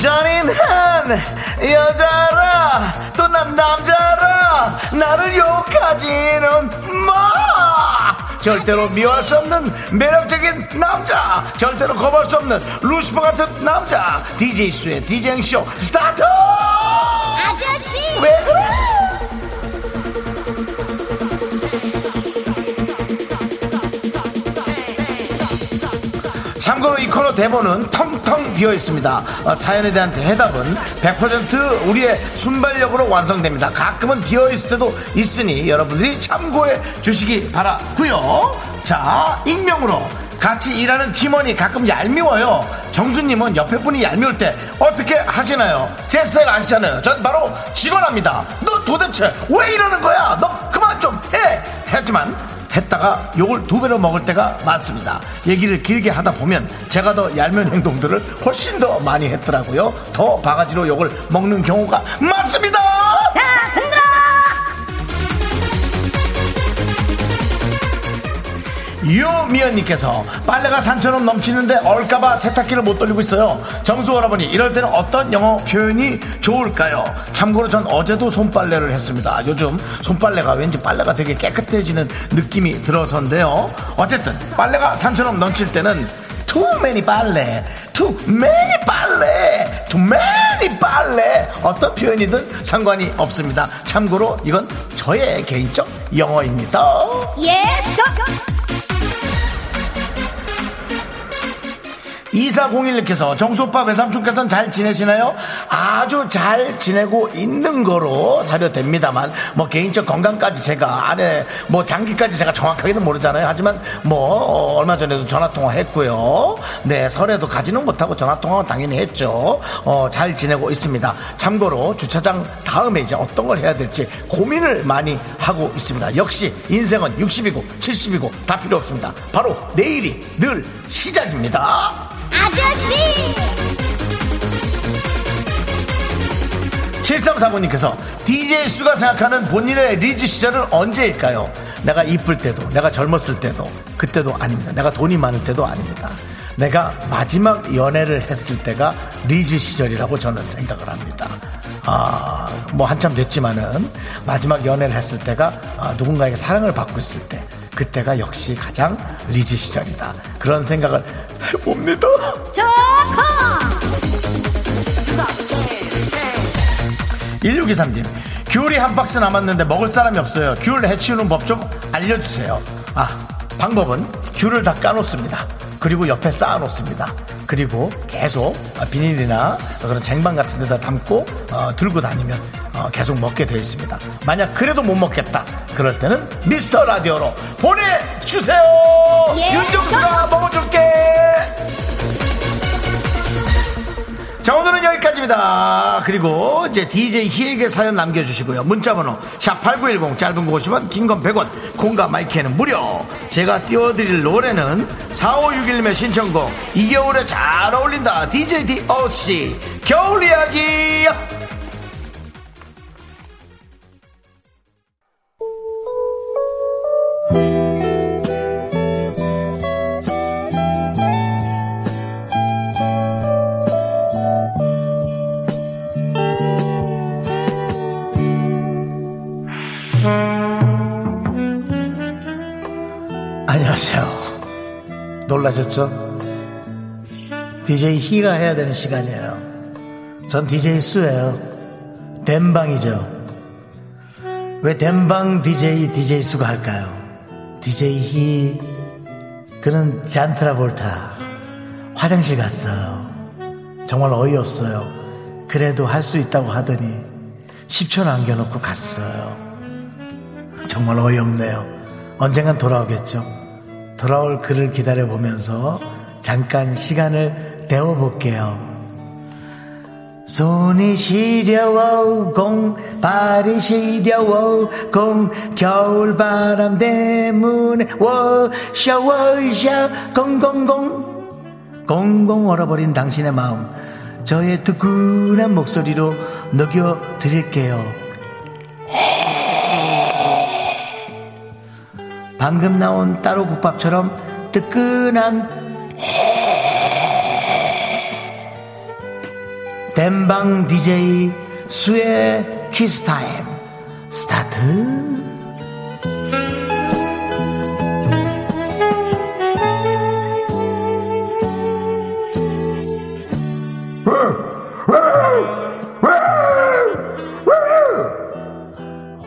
잔인한 여자라 또 난 남자라 나를 욕하지는 마 절대로 미워할 수 없는 매력적인 남자. 절대로 거부할 수 없는 루시퍼 같은 남자. DJ 수의 DJ쇼 스타트! 아저씨! 왜 그래 참고로 이 코너 대본은 텅텅 비어 있습니다. 어, 사연에 대한 해답은 100% 우리의 순발력으로 완성됩니다. 가끔은 비어 있을 때도 있으니 여러분들이 참고해 주시기 바라고요. 자, 익명으로 같이 일하는 팀원이 가끔 얄미워요. 정수님은 옆에 분이 얄미울 때 어떻게 하시나요? 제 스타일 아시잖아요. 전 바로 직원합니다. 너 도대체 왜 이러는 거야? 너 그만 좀 해! 하지만 했다가 욕을 두 배로 먹을 때가 많습니다. 얘기를 길게 하다 보면 제가 더 얄미운 행동들을 훨씬 더 많이 했더라고요. 더 바가지로 욕을 먹는 경우가 많습니다. 유미연님께서 빨래가 산처럼 넘치는데 얼까봐 세탁기를 못 돌리고 있어요. 정수 여러분이 이럴 때는 어떤 영어 표현이 좋을까요? 참고로 전 어제도 손빨래를 했습니다. 요즘 손빨래가 왠지 빨래가 되게 깨끗해지는 느낌이 들어서인데요. 어쨌든 빨래가 산처럼 넘칠 때는 too many 빨래, too many 빨래, too many 빨래 어떤 표현이든 상관이 없습니다. 참고로 이건 저의 개인적 영어입니다. Yes 2401님께서 정수오빠 외삼촌께서는 잘 지내시나요? 아주 잘 지내고 있는 거로 사료됩니다만 뭐 개인적 건강까지 제가 안에 뭐 장기까지 제가 정확하게는 모르잖아요. 하지만 뭐 어, 얼마 전에도 전화 통화 했고요. 네 설에도 가지는 못하고 전화 통화는 당연히 했죠. 어, 잘 지내고 있습니다. 참고로 주차장 다음에 이제 어떤 걸 해야 될지 고민을 많이 하고 있습니다. 역시 인생은 60이고 70이고 다 필요 없습니다. 바로 내일이 늘 시작입니다 아저씨 7345님께서 DJ 수가 생각하는 본인의 리즈 시절은 언제일까요? 내가 이쁠 때도, 내가 젊었을 때도, 그때도 아닙니다. 내가 돈이 많을 때도 아닙니다. 내가 마지막 연애를 했을 때가 리즈 시절이라고 저는 생각을 합니다. 아, 뭐 한참 됐지만은 마지막 연애를 했을 때가 아, 누군가에게 사랑을 받고 있을 때 그때가 역시 가장 리즈 시절이다. 그런 생각을 해봅니다. 1623님, 귤이 한 박스 남았는데 먹을 사람이 없어요. 귤 해치우는 법 좀 알려주세요. 아, 방법은 귤을 다 까놓습니다. 그리고 옆에 쌓아놓습니다. 그리고 계속 아, 비닐이나 그런 쟁반 같은 데다 담고 어, 들고 다니면 어, 계속 먹게 되어 있습니다. 만약 그래도 못 먹겠다. 그럴 때는 미스터 라디오로 보내주세요. 윤정수가 먹어줄게. 자 오늘은 여기까지입니다. 그리고 이제 DJ 희에게 사연 남겨주시고요. 문자번호 샵8910 짧은 거 50원 긴 건 100원 콩과 마이크는 무료. 제가 띄워드릴 노래는 4561님의 신청곡 이 겨울에 잘 어울린다. DJ DOC 겨울 이야기 안녕하세요. 놀라셨죠? DJ 희가 해야 되는 시간이에요. 전 DJ 수예요. 댐방이죠. 왜 댐방 DJ DJ 수가 할까요? DJ 희 그는 잔트라볼타 화장실 갔어요. 정말 어이없어요. 그래도 할 수 있다고 하더니 10초 남겨놓고 갔어요. 정말 어이없네요. 언젠간 돌아오겠죠 돌아올 그를 기다려 보면서 잠깐 시간을 데워 볼게요. 손이 시려워 공 발이 시려워 공 겨울바람 때문에 워셔 워셔 공공공. 공공 얼어버린 당신의 마음 저의 뜨끈한 목소리로 녹여 드릴게요 방금 나온 따로 국밥처럼 뜨끈한 댐방 DJ 수의 키스타임 스타트.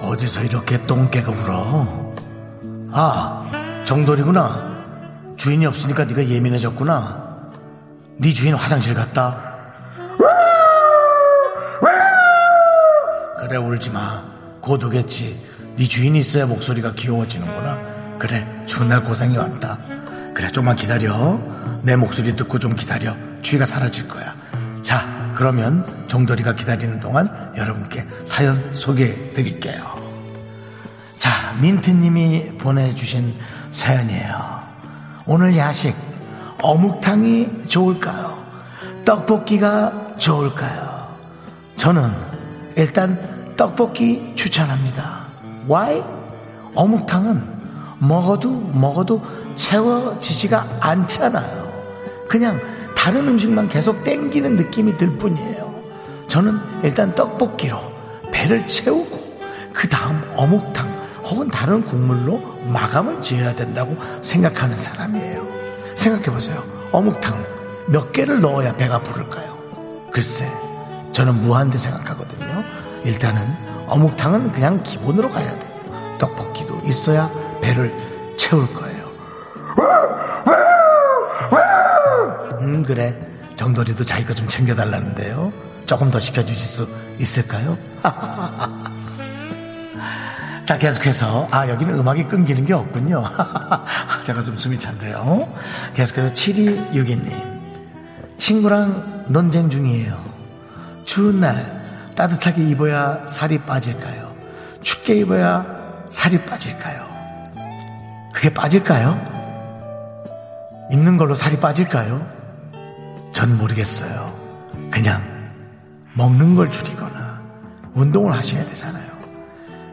어디서 이렇게 똥개가 울어 아 정돌이구나. 주인이 없으니까 네가 예민해졌구나. 네 주인 화장실 갔다. 그래 울지마. 곧 오겠지. 네 주인이 있어야 목소리가 귀여워지는구나. 그래 날 고생이 왔다. 그래 좀만 기다려. 내 목소리 듣고 좀 기다려. 추위가 사라질 거야. 자 그러면 정돌이가 기다리는 동안 여러분께 사연 소개해 드릴게요. 자 민트님이 보내주신 사연이에요 오늘 야식 어묵탕이 좋을까요 떡볶이가 좋을까요 저는 일단 떡볶이 추천합니다. Why? 어묵탕은 먹어도 먹어도 채워지지가 않잖아요. 그냥 다른 음식만 계속 땡기는 느낌이 들 뿐이에요. 저는 일단 떡볶이로 배를 채우고 그 다음 어묵탕 혹은 다른 국물로 마감을 지어야 된다고 생각하는 사람이에요. 생각해 보세요. 어묵탕 몇 개를 넣어야 배가 부를까요? 글쎄, 저는 무한대 생각하거든요. 일단은 어묵탕은 그냥 기본으로 가야 돼요. 떡볶이도 있어야 배를 채울 거예요. 음, 그래. 정돌이도 자기 거 좀 챙겨달라는데요. 조금 더 시켜주실 수 있을까요? *laughs* 자, 계속해서, 아, 여기는 음악이 끊기는 게 없군요. *laughs* 제가 좀 숨이 찬데요. 계속해서 7262님. 친구랑 논쟁 중이에요. 추운 날, 따뜻하게 입어야 살이 빠질까요? 춥게 입어야 살이 빠질까요? 그게 빠질까요? 입는 걸로 살이 빠질까요? 전 모르겠어요. 그냥 먹는 걸 줄이거나 운동을 하셔야 되잖아요.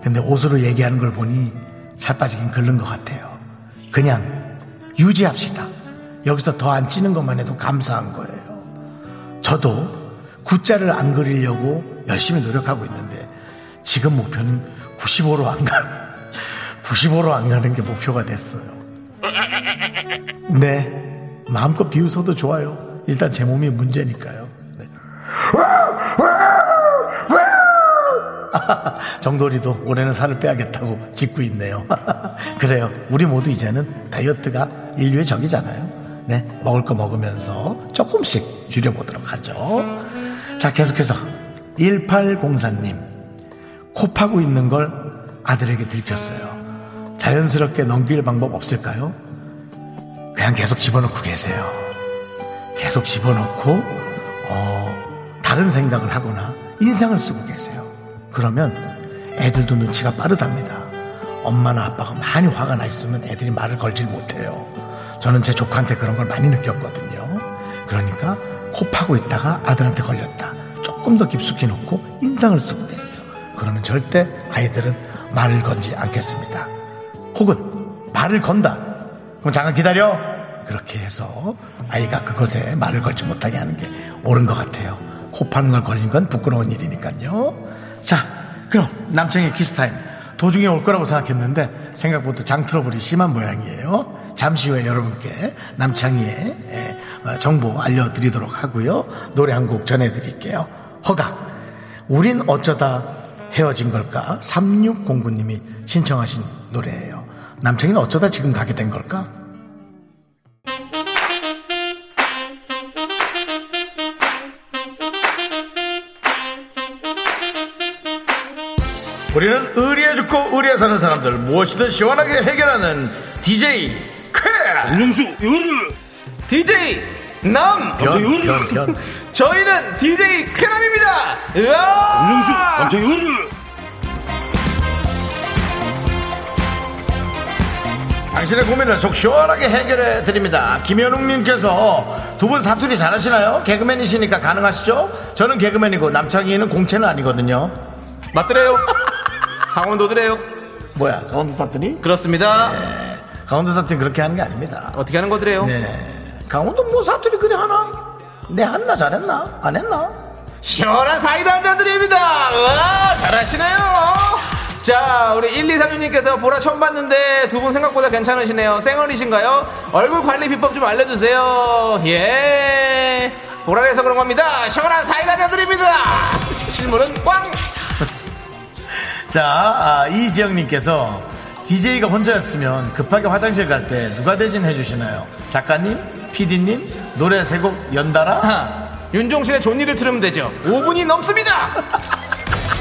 근데 옷으로 얘기하는 걸 보니 살 빠지긴 글른 것 같아요. 그냥 유지합시다. 여기서 더 안 찌는 것만 해도 감사한 거예요. 저도 구자를 안 그리려고 열심히 노력하고 있는데 지금 목표는 95로 안 가는 95로 안 가는 게 목표가 됐어요. 네, 마음껏 비웃어도 좋아요. 일단 제 몸이 문제니까요. 네. *laughs* 정돌이도 올해는 살을 빼야겠다고 짓고 있네요. *laughs* 그래요. 우리 모두 이제는 다이어트가 인류의 적이잖아요. 네, 먹을 거 먹으면서 조금씩 줄여보도록 하죠. 자, 계속해서 1804님. 코 파고 있는 걸 아들에게 들켰어요. 자연스럽게 넘길 방법 없을까요? 그냥 계속 집어넣고 계세요. 계속 집어넣고 어, 다른 생각을 하거나 인상을 쓰고 계세요. 그러면 애들도 눈치가 빠르답니다. 엄마나 아빠가 많이 화가 나 있으면 애들이 말을 걸질 못해요. 저는 제 조카한테 그런 걸 많이 느꼈거든요. 그러니까 코 파고 있다가 아들한테 걸렸다. 조금 더 깊숙이 넣고 인상을 쓰고 계세요. 그러면 절대 아이들은 말을 걸지 않겠습니다. 혹은 말을 건다. 그럼 잠깐 기다려. 그렇게 해서 아이가 그것에 말을 걸지 못하게 하는 게 옳은 것 같아요. 코 파는 걸 걸린 건 부끄러운 일이니까요. 자, 그럼 남창희의 키스타임. 도중에 올 거라고 생각했는데 생각보다 장 트러블이 심한 모양이에요. 잠시 후에 여러분께 남창희의 에, 어, 정보 알려드리도록 하고요. 노래 한 곡 전해드릴게요. 허각. 우린 어쩌다 헤어진 걸까? 3609님이 신청하신 노래예요. 남창희는 어쩌다 지금 가게 된 걸까? 우리는 의리에 죽고 의리에 사는 사람들 무엇이든 시원하게 해결하는 DJ 쾌 윤수 요르 DJ 남! 변, 변, 변. 저희는 DJ 쾌남입니다! 윤수 남창 요르 당신의 고민을 속 시원하게 해결해 드립니다. 김현웅님께서 두 분 사투리 잘하시나요? 개그맨이시니까 가능하시죠? 저는 개그맨이고 남창희는 공채는 아니거든요. 맞더래요. 강원도더래요. 뭐야, 강원도 사투리? 그렇습니다. 강원도 사투리 그렇게 하는 게 아닙니다. 어떻게 하는 거더래요? 네. 강원도 뭐 사투리 그래 하나? 내 했나 잘했나? 안 했나? 시원한 사이다 한잔 드립니다. 와, 잘하시네요. 자, 우리 1236님께서 보라 처음 봤는데 두 분 생각보다 괜찮으시네요. 쌩얼이신가요? 얼굴 관리 비법 좀 알려주세요. 예. 보라에서 그런 겁니다. 시원한 사이다 한잔 드립니다. 실물은 꽝! 자, 아, 이지영님께서 DJ가 혼자였으면 급하게 화장실 갈 때 누가 대신해 주시나요? 작가님? PD님? 노래 세 곡 연달아? 아, 윤종신의 존니를 들으면 되죠. 5분이 넘습니다.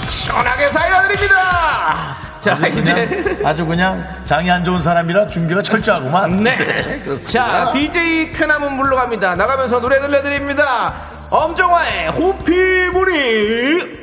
시원하게 사이다 드립니다. 자, 아주 이제. 그냥, 아주 그냥 장이 안 좋은 사람이라 준비가 철저하구만. 네. *laughs* 자, DJ 크남은 물러갑니다. 나가면서 노래 들려드립니다. 엄정화의 호피무늬.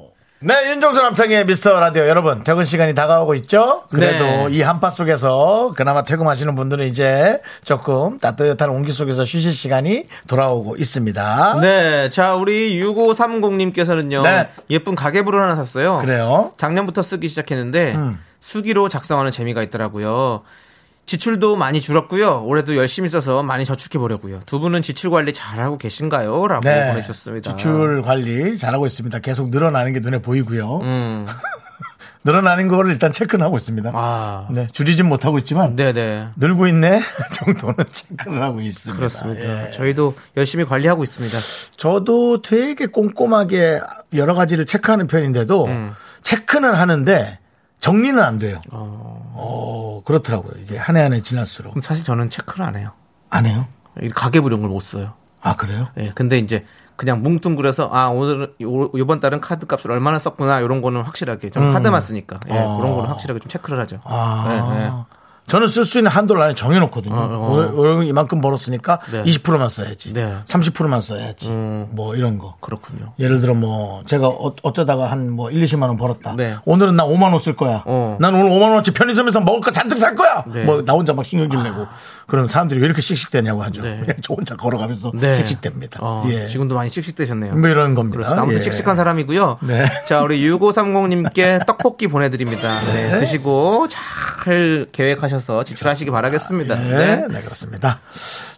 네, 윤정수 남창의 미스터 라디오 여러분 퇴근 시간이 다가오고 있죠. 그래도 네. 이 한파 속에서 그나마 퇴근하시는 분들은 이제 조금 따뜻한 온기 속에서 쉬실 시간이 돌아오고 있습니다. 네. 자, 우리 6530님께서는요. 네. 예쁜 가계부를 하나 샀어요. 그래요. 작년부터 쓰기 시작했는데 음. 수기로 작성하는 재미가 있더라고요. 지출도 많이 줄었고요. 올해도 열심히 써서 많이 저축해 보려고요. 두 분은 지출 관리 잘하고 계신가요? 라고 네, 보내주셨습니다. 지출 관리 잘하고 있습니다. 계속 늘어나는 게 눈에 보이고요. 음. *laughs* 늘어나는 거를 일단 체크는 하고 있습니다. 아. 네, 줄이진 못하고 있지만 네네. 늘고 있네 *laughs* 정도는 체크를 하고 있습니다. 그렇습니다. 예. 저희도 열심히 관리하고 있습니다. 저도 되게 꼼꼼하게 여러 가지를 체크하는 편인데도 음. 체크는 하는데 정리는 안 돼요. 어, 그렇더라고요. 이게 한 해 한 해 지날수록. 사실 저는 체크를 안 해요. 안 해요? 이 가계부 이런 걸못 써요. 아, 그래요? 예, 근데 이제 그냥 뭉뚱그려서 아 오늘 이번 달은 카드 값을 얼마나 썼구나 이런 거는 확실하게 저는 음. 카드만 쓰니까 예, 어. 그런 거는 확실하게 좀 체크를 하죠. 아. 예, 예. 저는 쓸 수 있는 한도를 안에 정해놓거든요. 어, 어. 오늘, 이만큼 벌었으니까 네. 20%만 써야지. 네. 30%만 써야지. 음. 뭐 이런 거. 그렇군요. 예를 들어 뭐 제가 어, 어쩌다가 한 뭐 1, 20만 원 벌었다. 네. 오늘은 나 5만 원 쓸 거야. 어. 난 오늘 5만 원어치 편의점에서 먹을 거 잔뜩 살 거야. 네. 뭐나 혼자 막 신경질 내고. 그럼 사람들이 왜 이렇게 씩씩대냐고 하죠. 네. 그냥 저 혼자 걸어가면서 네. 씩씩댑니다. 어, 예. 지금도 많이 씩씩대셨네요. 뭐 이런 겁니다. 아무튼 예. 씩씩한 사람이고요. 네. 자, 우리 6530님께 떡볶이 보내드립니다. 네, 네. 드시고 잘 계획 하셔서 지출하시기 바라겠습니다. 네, 네. 네, 그렇습니다.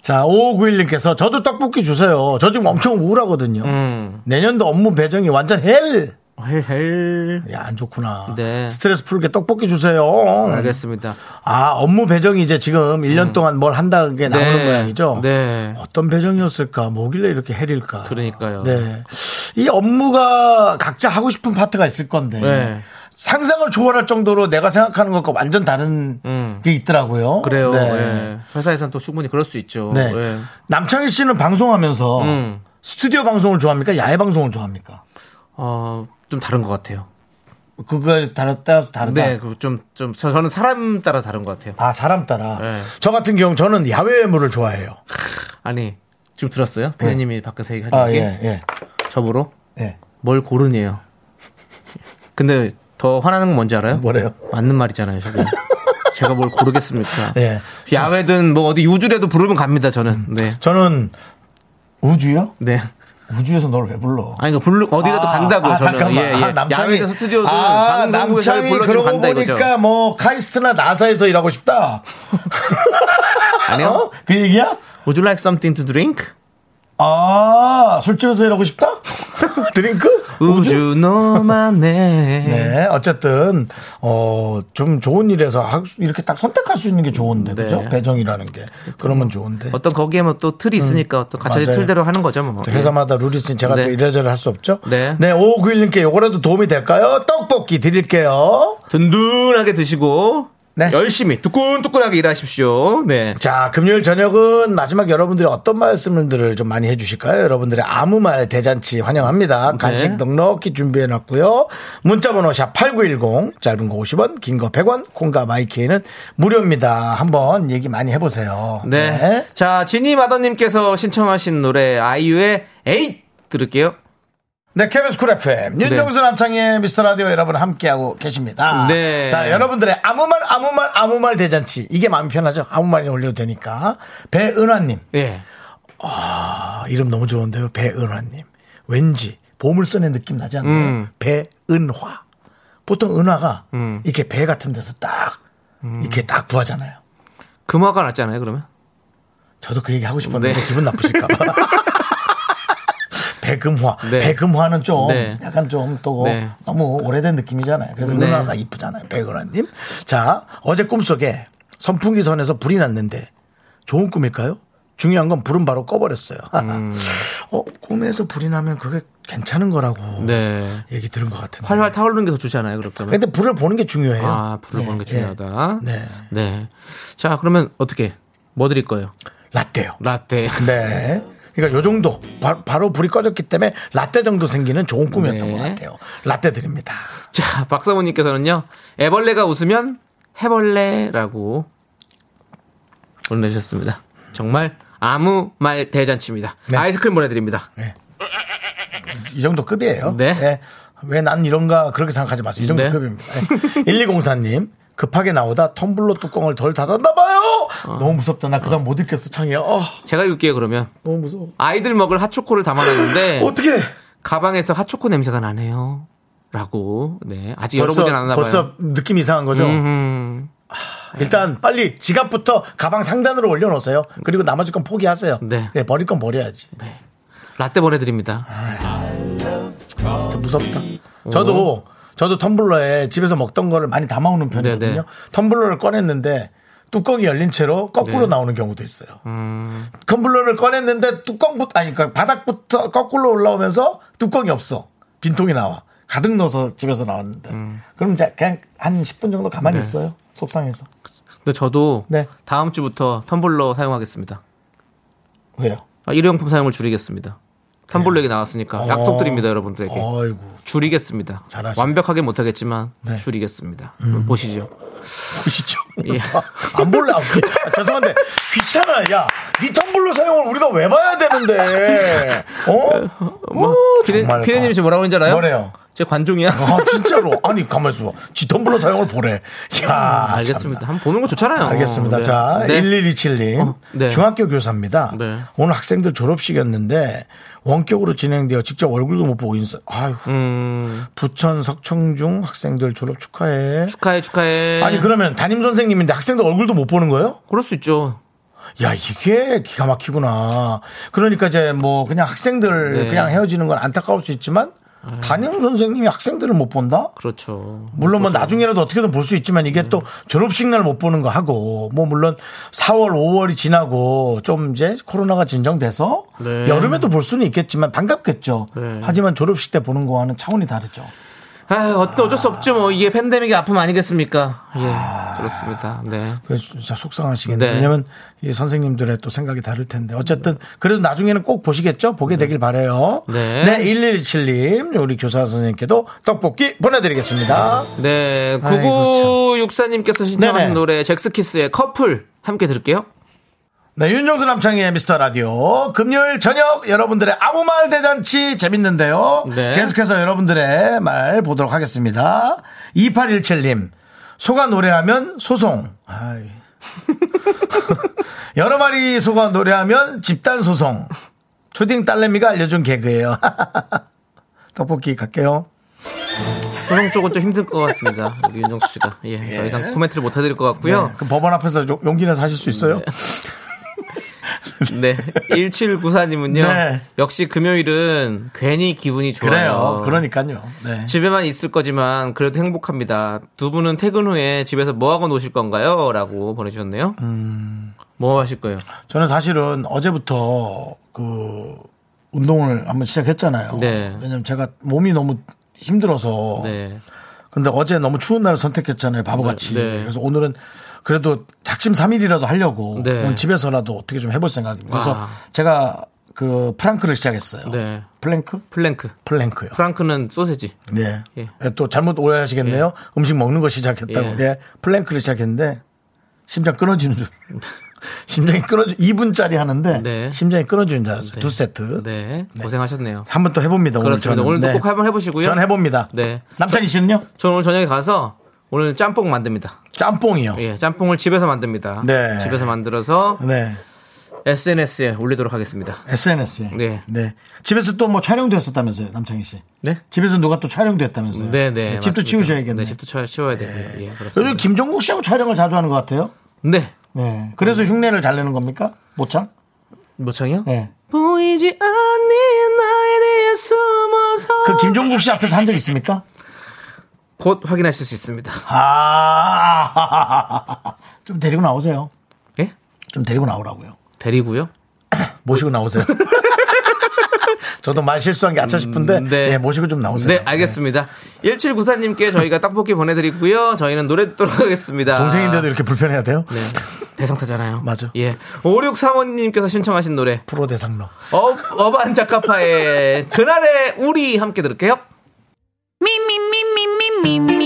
자, 5591님께서 저도 떡볶이 주세요. 저 지금 엄청 우울하거든요. 음. 내년도 업무 배정이 완전 헬! 헬헬. 야, 안 좋구나. 네. 스트레스 풀게 떡볶이 주세요. 알겠습니다. 아, 업무 배정이 이제 지금 1년 동안 뭘 한다게 나오는 네. 모양이죠? 네. 어떤 배정이었을까? 뭐길래 이렇게 헬일까? 그러니까요. 네. 이 업무가 각자 하고 싶은 파트가 있을 건데. 네. 상상을 초월할 정도로 내가 생각하는 것과 완전 다른 음. 게 있더라고요. 그래요. 네. 예. 회사에서는 또 충분히 그럴 수 있죠. 네. 예. 남창희 씨는 방송하면서 음. 스튜디오 방송을 좋아합니까? 야외 방송을 좋아합니까? 어, 좀 다른 것 같아요. 그거에 따라 따라서 다르다. 네, 그 좀, 좀, 저- 저는 사람 따라 다른 것 같아요. 아 사람 따라. 네. 저 같은 경우 저는 야외물을 좋아해요. 아니, 지금 들었어요? 피디님이 밖에서 얘기하는 아 게? 예, 예, 저보러? 예. 뭘 고르네요. 근데 더 화나는 건 뭔지 알아요? 뭐래요? 맞는 말이잖아요, 저게. *laughs* 제가 뭘 고르겠습니까? 예. 야외든 뭐 어디 우주라도 부르면 갑니다, 저는. 네. 저는 우주요? 네. 우주에서 널 왜 불러? 아니, 그 불러, 어디라도 간다고, 아, 저는. 잠깐만. 예, 예. 아, 남창희. 야외든 스튜디오든 아, 남창희 그러고 간다 이거죠. 보니까 뭐 카이스트나 나사에서 일하고 싶다. 아니요? 어? 그 얘기야? Would you like something to drink? 아 술집에서 일하고 싶다? *laughs* Drink? 우주 너만의. 네, 어쨌든 어 좀 좋은 일에서 하- 이렇게 딱 선택할 수 있는 게 좋은데 네. 그죠? 배정이라는 게 그러면 좋은데 어떤 거기에 뭐 또 틀이 있으니까 어떤 갖춰진 음. 맞아요. 틀대로 하는 거죠, 뭐. 또 회사마다 룰이 있으니 제가 네. 또 이래저래 할 수 없죠. 네. 네, 5591님께 요거라도 도움이 될까요? 떡볶이 드릴게요. 든든하게 드시고 네. 열심히 뜨끈뜨끈하게 일하십시오. 네. 자, 금요일 저녁은 마지막 여러분들이 어떤 말씀들을 좀 많이 해주실까요? 여러분들의 아무 말 대잔치 환영합니다. 간식 넉넉히 준비해놨고요. 문자번호 샵8910, 짧은 거 50원, 긴 거 100원, 콩과 마이키에는 무료입니다. 한번 얘기 많이 해보세요. 네. 자, 지니 마더님께서 신청하신 노래 아이유의 에잇 들을게요. 네, KBS 쿨 FM. 윤정수 남창희의 미스터 라디오 여러분 함께하고 계십니다. 네. 자, 여러분들의 아무 말, 아무 말, 아무 말 대잔치. 이게 마음 편하죠? 아무 말이나 올려도 되니까. 배은화님. 예. 아, 이름 너무 좋은데요. 배은화님. 왠지 보물선의 느낌 나지 않나요? 음. 배은화. 보통 은화가 음. 이렇게 배 같은 데서 딱 이렇게 딱 구하잖아요. 금화가 낫잖아요, 그러면. 저도 그 얘기 하고 싶었는데 네. 기분 나쁘실까봐. *laughs* 배금화. 네. 배금화는 좀 네. 약간 좀또 네. 너무 오래된 느낌이잖아요. 그래서 네. 은화가 이쁘잖아요. 배은화님. 자, 어제 꿈속에 선풍기 선에서 불이 났는데 좋은 꿈일까요? 중요한 건 불은 바로 꺼버렸어요. 음. *laughs* 어, 꿈에서 불이 나면 그게 괜찮은 거라고 네. 얘기 들은 것 같은데. 활활 타오르는 게 더 좋잖아요, 그렇다면. 근데 불을 보는 게 중요해요. 아, 불을 네, 보는 게 네. 중요하다. 네. 네. 자, 그러면 어떻게? 뭐 드릴 거예요? 라떼요. 라떼. 네. *laughs* 그러니까 요 정도 바, 로 불이 꺼졌기 때문에 라떼 정도 생기는 좋은 꿈이었던 네. 것 같아요. 라떼 드립니다. 자, 박사모님께서는요, 애벌레가 웃으면 해벌레라고 보내주셨습니다. 정말 아무 말 대잔치입니다. 네. 아이스크림 보내드립니다. 이 정도 급이에요. 네. 왜 난 이런가 그렇게 생각하지 마세요. 이 정도 네. 급입니다. 1204님 급하게 나오다 텀블러 뚜껑을 덜 닫았나 봐요. 너무 무섭다. 나 그다음 못 읽겠어 창이야. 어, 제가 읽을게요, 그러면. 너무 무서워. 아이들 먹을 핫초코를 담아놨는데, *gasps* 어떻게? 가방에서 핫초코 냄새가 나네요. 라고, 네. 아직 벌써 열어보진 않았나 봐요. 벌써 느낌 이상한 거죠. 음, 일단 빨리 지갑부터 가방 상단으로 올려놓으세요. 그리고 나머지 건 포기하세요. 네. 네, 버릴 건 버려야지. 네. 라떼 보내드립니다. 진짜 무섭다. 저도 저도 텀블러에 집에서 먹던 거를 많이 담아오는 편이거든요. 네네. 텀블러를 꺼냈는데 뚜껑이 열린 채로 거꾸로 네. 나오는 경우도 있어요. 음, 텀블러를 꺼냈는데 뚜껑부터 아니 그러니까 바닥부터 거꾸로 올라오면서 뚜껑이 없어. 빈통이 나와. 가득 넣어서 집에서 나왔는데. 음. 그럼 이제 그냥 한 10분 정도 가만히 네. 있어요. 속상해서. 근데 저도 네. 다음 주부터 텀블러 사용하겠습니다. 왜요? 아, 일회용품 사용을 줄이겠습니다. 산불 얘기 나왔으니까 약속드립니다, 여러분들에게. 어이구. 줄이겠습니다. 잘하시네. 완벽하게 못하겠지만 네. 줄이겠습니다. 보시죠. 보시죠. *laughs* 예. *laughs* 안 볼래. 안 볼래. 아, 죄송한데 귀찮아. 야, 니 텀블러 사용을 우리가 왜 봐야 되는데? 어? 뭐, 오, 피디. 피디님이 지금 뭐라고 했는지 알아요? 뭐래요? 제 관중이야. 아 진짜로 아니 가만있어 봐. 지 텀블러 사용을 보래. 야, 알겠습니다. 참나. 한번 보는 거 좋잖아요. 알겠습니다. 네. 자, 네. 1127님. 어, 네. 중학교 교사입니다. 네. 오늘 학생들 졸업식이었는데 원격으로 진행되어 직접 얼굴도 못 보고 인사. 아유, 음, 부천 석청중 학생들 졸업 축하해. 축하해, 축하해. 아니 그러면 담임 선생님인데 학생들 얼굴도 못 보는 거예요? 그럴 수 있죠. 야 이게 기가 막히구나. 그러니까 이제 뭐 그냥 학생들 네. 그냥 헤어지는 건 안타까울 수 있지만 담임 선생님이 학생들을 못 본다? 그렇죠. 물론 뭐 나중에라도 어떻게든 볼 수 있지만 이게 또 졸업식 날 못 보는 거 하고 뭐 물론 4월 5월이 지나고 좀 이제 코로나가 진정돼서 네. 여름에도 볼 수는 있겠지만 반갑겠죠. 네. 하지만 졸업식 때 보는 거와는 차원이 다르죠. 아, 어때 어쩔 수 없죠. 뭐 이게 팬데믹의 아픔 아니겠습니까? 예, 그렇습니다. 네. 그래서 진짜 속상하시겠네요. 네. 왜냐면 이 선생님들의 또 생각이 다를 텐데 어쨌든 그래도 나중에는 꼭 보시겠죠. 보게 되길 바래요. 네. 네, 1127님 우리 교사 선생님께도 떡볶이 보내 드리겠습니다. 네, 아이고, 9964님께서 신청하신 네네. 노래 잭스키스의 커플 함께 들을게요. 네, 윤정수 남창희의 미스터 라디오. 금요일 저녁 여러분들의 아무 말 대잔치 재밌는데요. 네. 계속해서 여러분들의 말 보도록 하겠습니다. 2817님. 소가 노래하면 소송. 아이. *laughs* 여러 마리 소가 노래하면 집단 소송. 초딩 딸내미가 알려준 개그예요. *laughs* 떡볶이 갈게요. 소송 쪽은 좀 힘들 것 같습니다. 우리 윤정수 씨가. 예, 더 이상 코멘트를 못 해드릴 것 같고요. 네, 그 법원 앞에서 용- 용기 내서 하실 수 있어요? 네. *laughs* 1794님은요. 네. 역시 금요일은 괜히 기분이 좋아요. 그래요. 그러니까요. 네. 집에만 있을 거지만 그래도 행복합니다. 두 분은 퇴근 후에 집에서 뭐 하고 노실 건가요? 라고 보내주셨네요. 음. 뭐 하실 거예요? 저는 사실은 어제부터 그 운동을 한번 시작했잖아요. 네. 왜냐면 제가 몸이 너무 힘들어서. 네. 근데 어제 너무 추운 날을 선택했잖아요. 바보같이. 네, 네. 그래서 오늘은 그래도 작심 3일이라도 하려고 네. 오늘 집에서라도 어떻게 좀 해볼 생각입니다. 그래서 와. 제가 그 프랑크를 시작했어요. 네. Plank? Plank. Plank요. 프랑크는 소세지. 네. 예. 또 잘못 오해하시겠네요. 음식 먹는 거 시작했다고. 예. 예. plank를 시작했는데 심장 끊어지는 줄. *laughs* 심장이 끊어지 2분짜리 하는데 네. 심장이 끊어지는 줄 알았어요. 두 세트. 네. 고생하셨네요. 한 번 또 해봅니다. 오늘 그렇습니다. 저는. 오늘도 네. 꼭 한번 해보시고요. 전 해봅니다. 네. 남창희 씨는요? 저는 오늘 저녁에 가서 오늘 짬뽕 만듭니다. 짬뽕이요. 예, 짬뽕을 집에서 만듭니다. 네. 집에서 만들어서 네. SNS에 올리도록 하겠습니다. SNS에. 네. 집에서 또 뭐 촬영도 했었다면서요, 남창희 씨. 네? 집에서 누가 또 촬영도 했다면서요. 네, 네. 집도 맞습니다. 치우셔야겠네. 네, 집도 쳐- 치워야 되고요. 예, 요즘 그렇습니다. 김종국 씨하고 촬영을 자주 하는 것 같아요. 네. 네. 그래서 흉내를 잘 내는 겁니까? 모창? 뭐창이요? 네. 보이지 않니 나에 대해 숨어서 그 김종국 씨 앞에서 한 적 있습니까? 곧 확인하실 수 있습니다. 아, *laughs* 좀 데리고 나오세요. 예? 좀 데리고 나오라고요. 데리고요. *coughs* 모시고 나오세요. *laughs* 저도 말 실수한 게 아차 싶은데, 음, 네. 네, 모시고 좀 나오세요. 네, 알겠습니다. 1794님께 저희가 떡볶이 보내드리고요. 저희는 노래 듣도록 하겠습니다. 네. 동생인데도 이렇게 불편해야 돼요? 네. 대상타잖아요. 맞아. 예. 5635님께서 신청하신 노래. 프로 대상로. 어, 어반 자카파의 그날의 우리 함께 들을게요.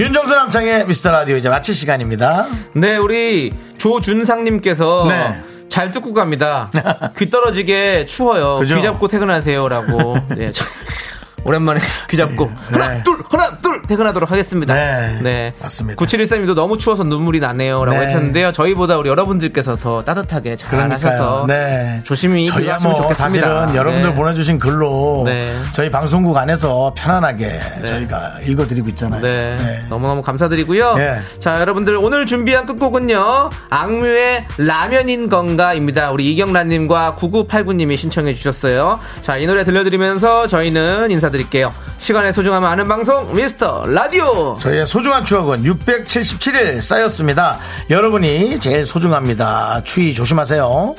윤정수 남창의 미스터 라디오 이제 마칠 시간입니다. 네, 우리 조준상님께서 네. 잘 듣고 갑니다. *laughs* 귀 떨어지게 추워요. 그죠? 귀 잡고 퇴근하세요라고. 네. 참, 오랜만에 *laughs* 귀 잡고 하나 둘 하나 둘 퇴근하도록 하겠습니다. 네, 맞습니다. 9713님도 너무 추워서 눈물이 나네요라고 네. 하셨는데요. 저희보다 우리 여러분들께서 더 따뜻하게 잘 하셔서 그러니까요. 네. 조심히 저희야 뭐 좋겠습니다. 사실은 여러분들 네. 보내주신 글로 네. 저희 방송국 안에서 편안하게 저희가 읽어드리고 있잖아요. 네. 네. 너무너무 감사드리고요. 네. 자, 여러분들 오늘 준비한 끝곡은요. 악뮤의 라면인 건가입니다. 우리 이경란님과 9989님이 신청해 주셨어요. 자, 이 노래 들려드리면서 저희는 인사드릴게요. 시간의 소중함을 아는 방송 미스터 라디오. 저희의 소중한 추억은 677일 쌓였습니다. 여러분이 제일 소중합니다. 추위 조심하세요.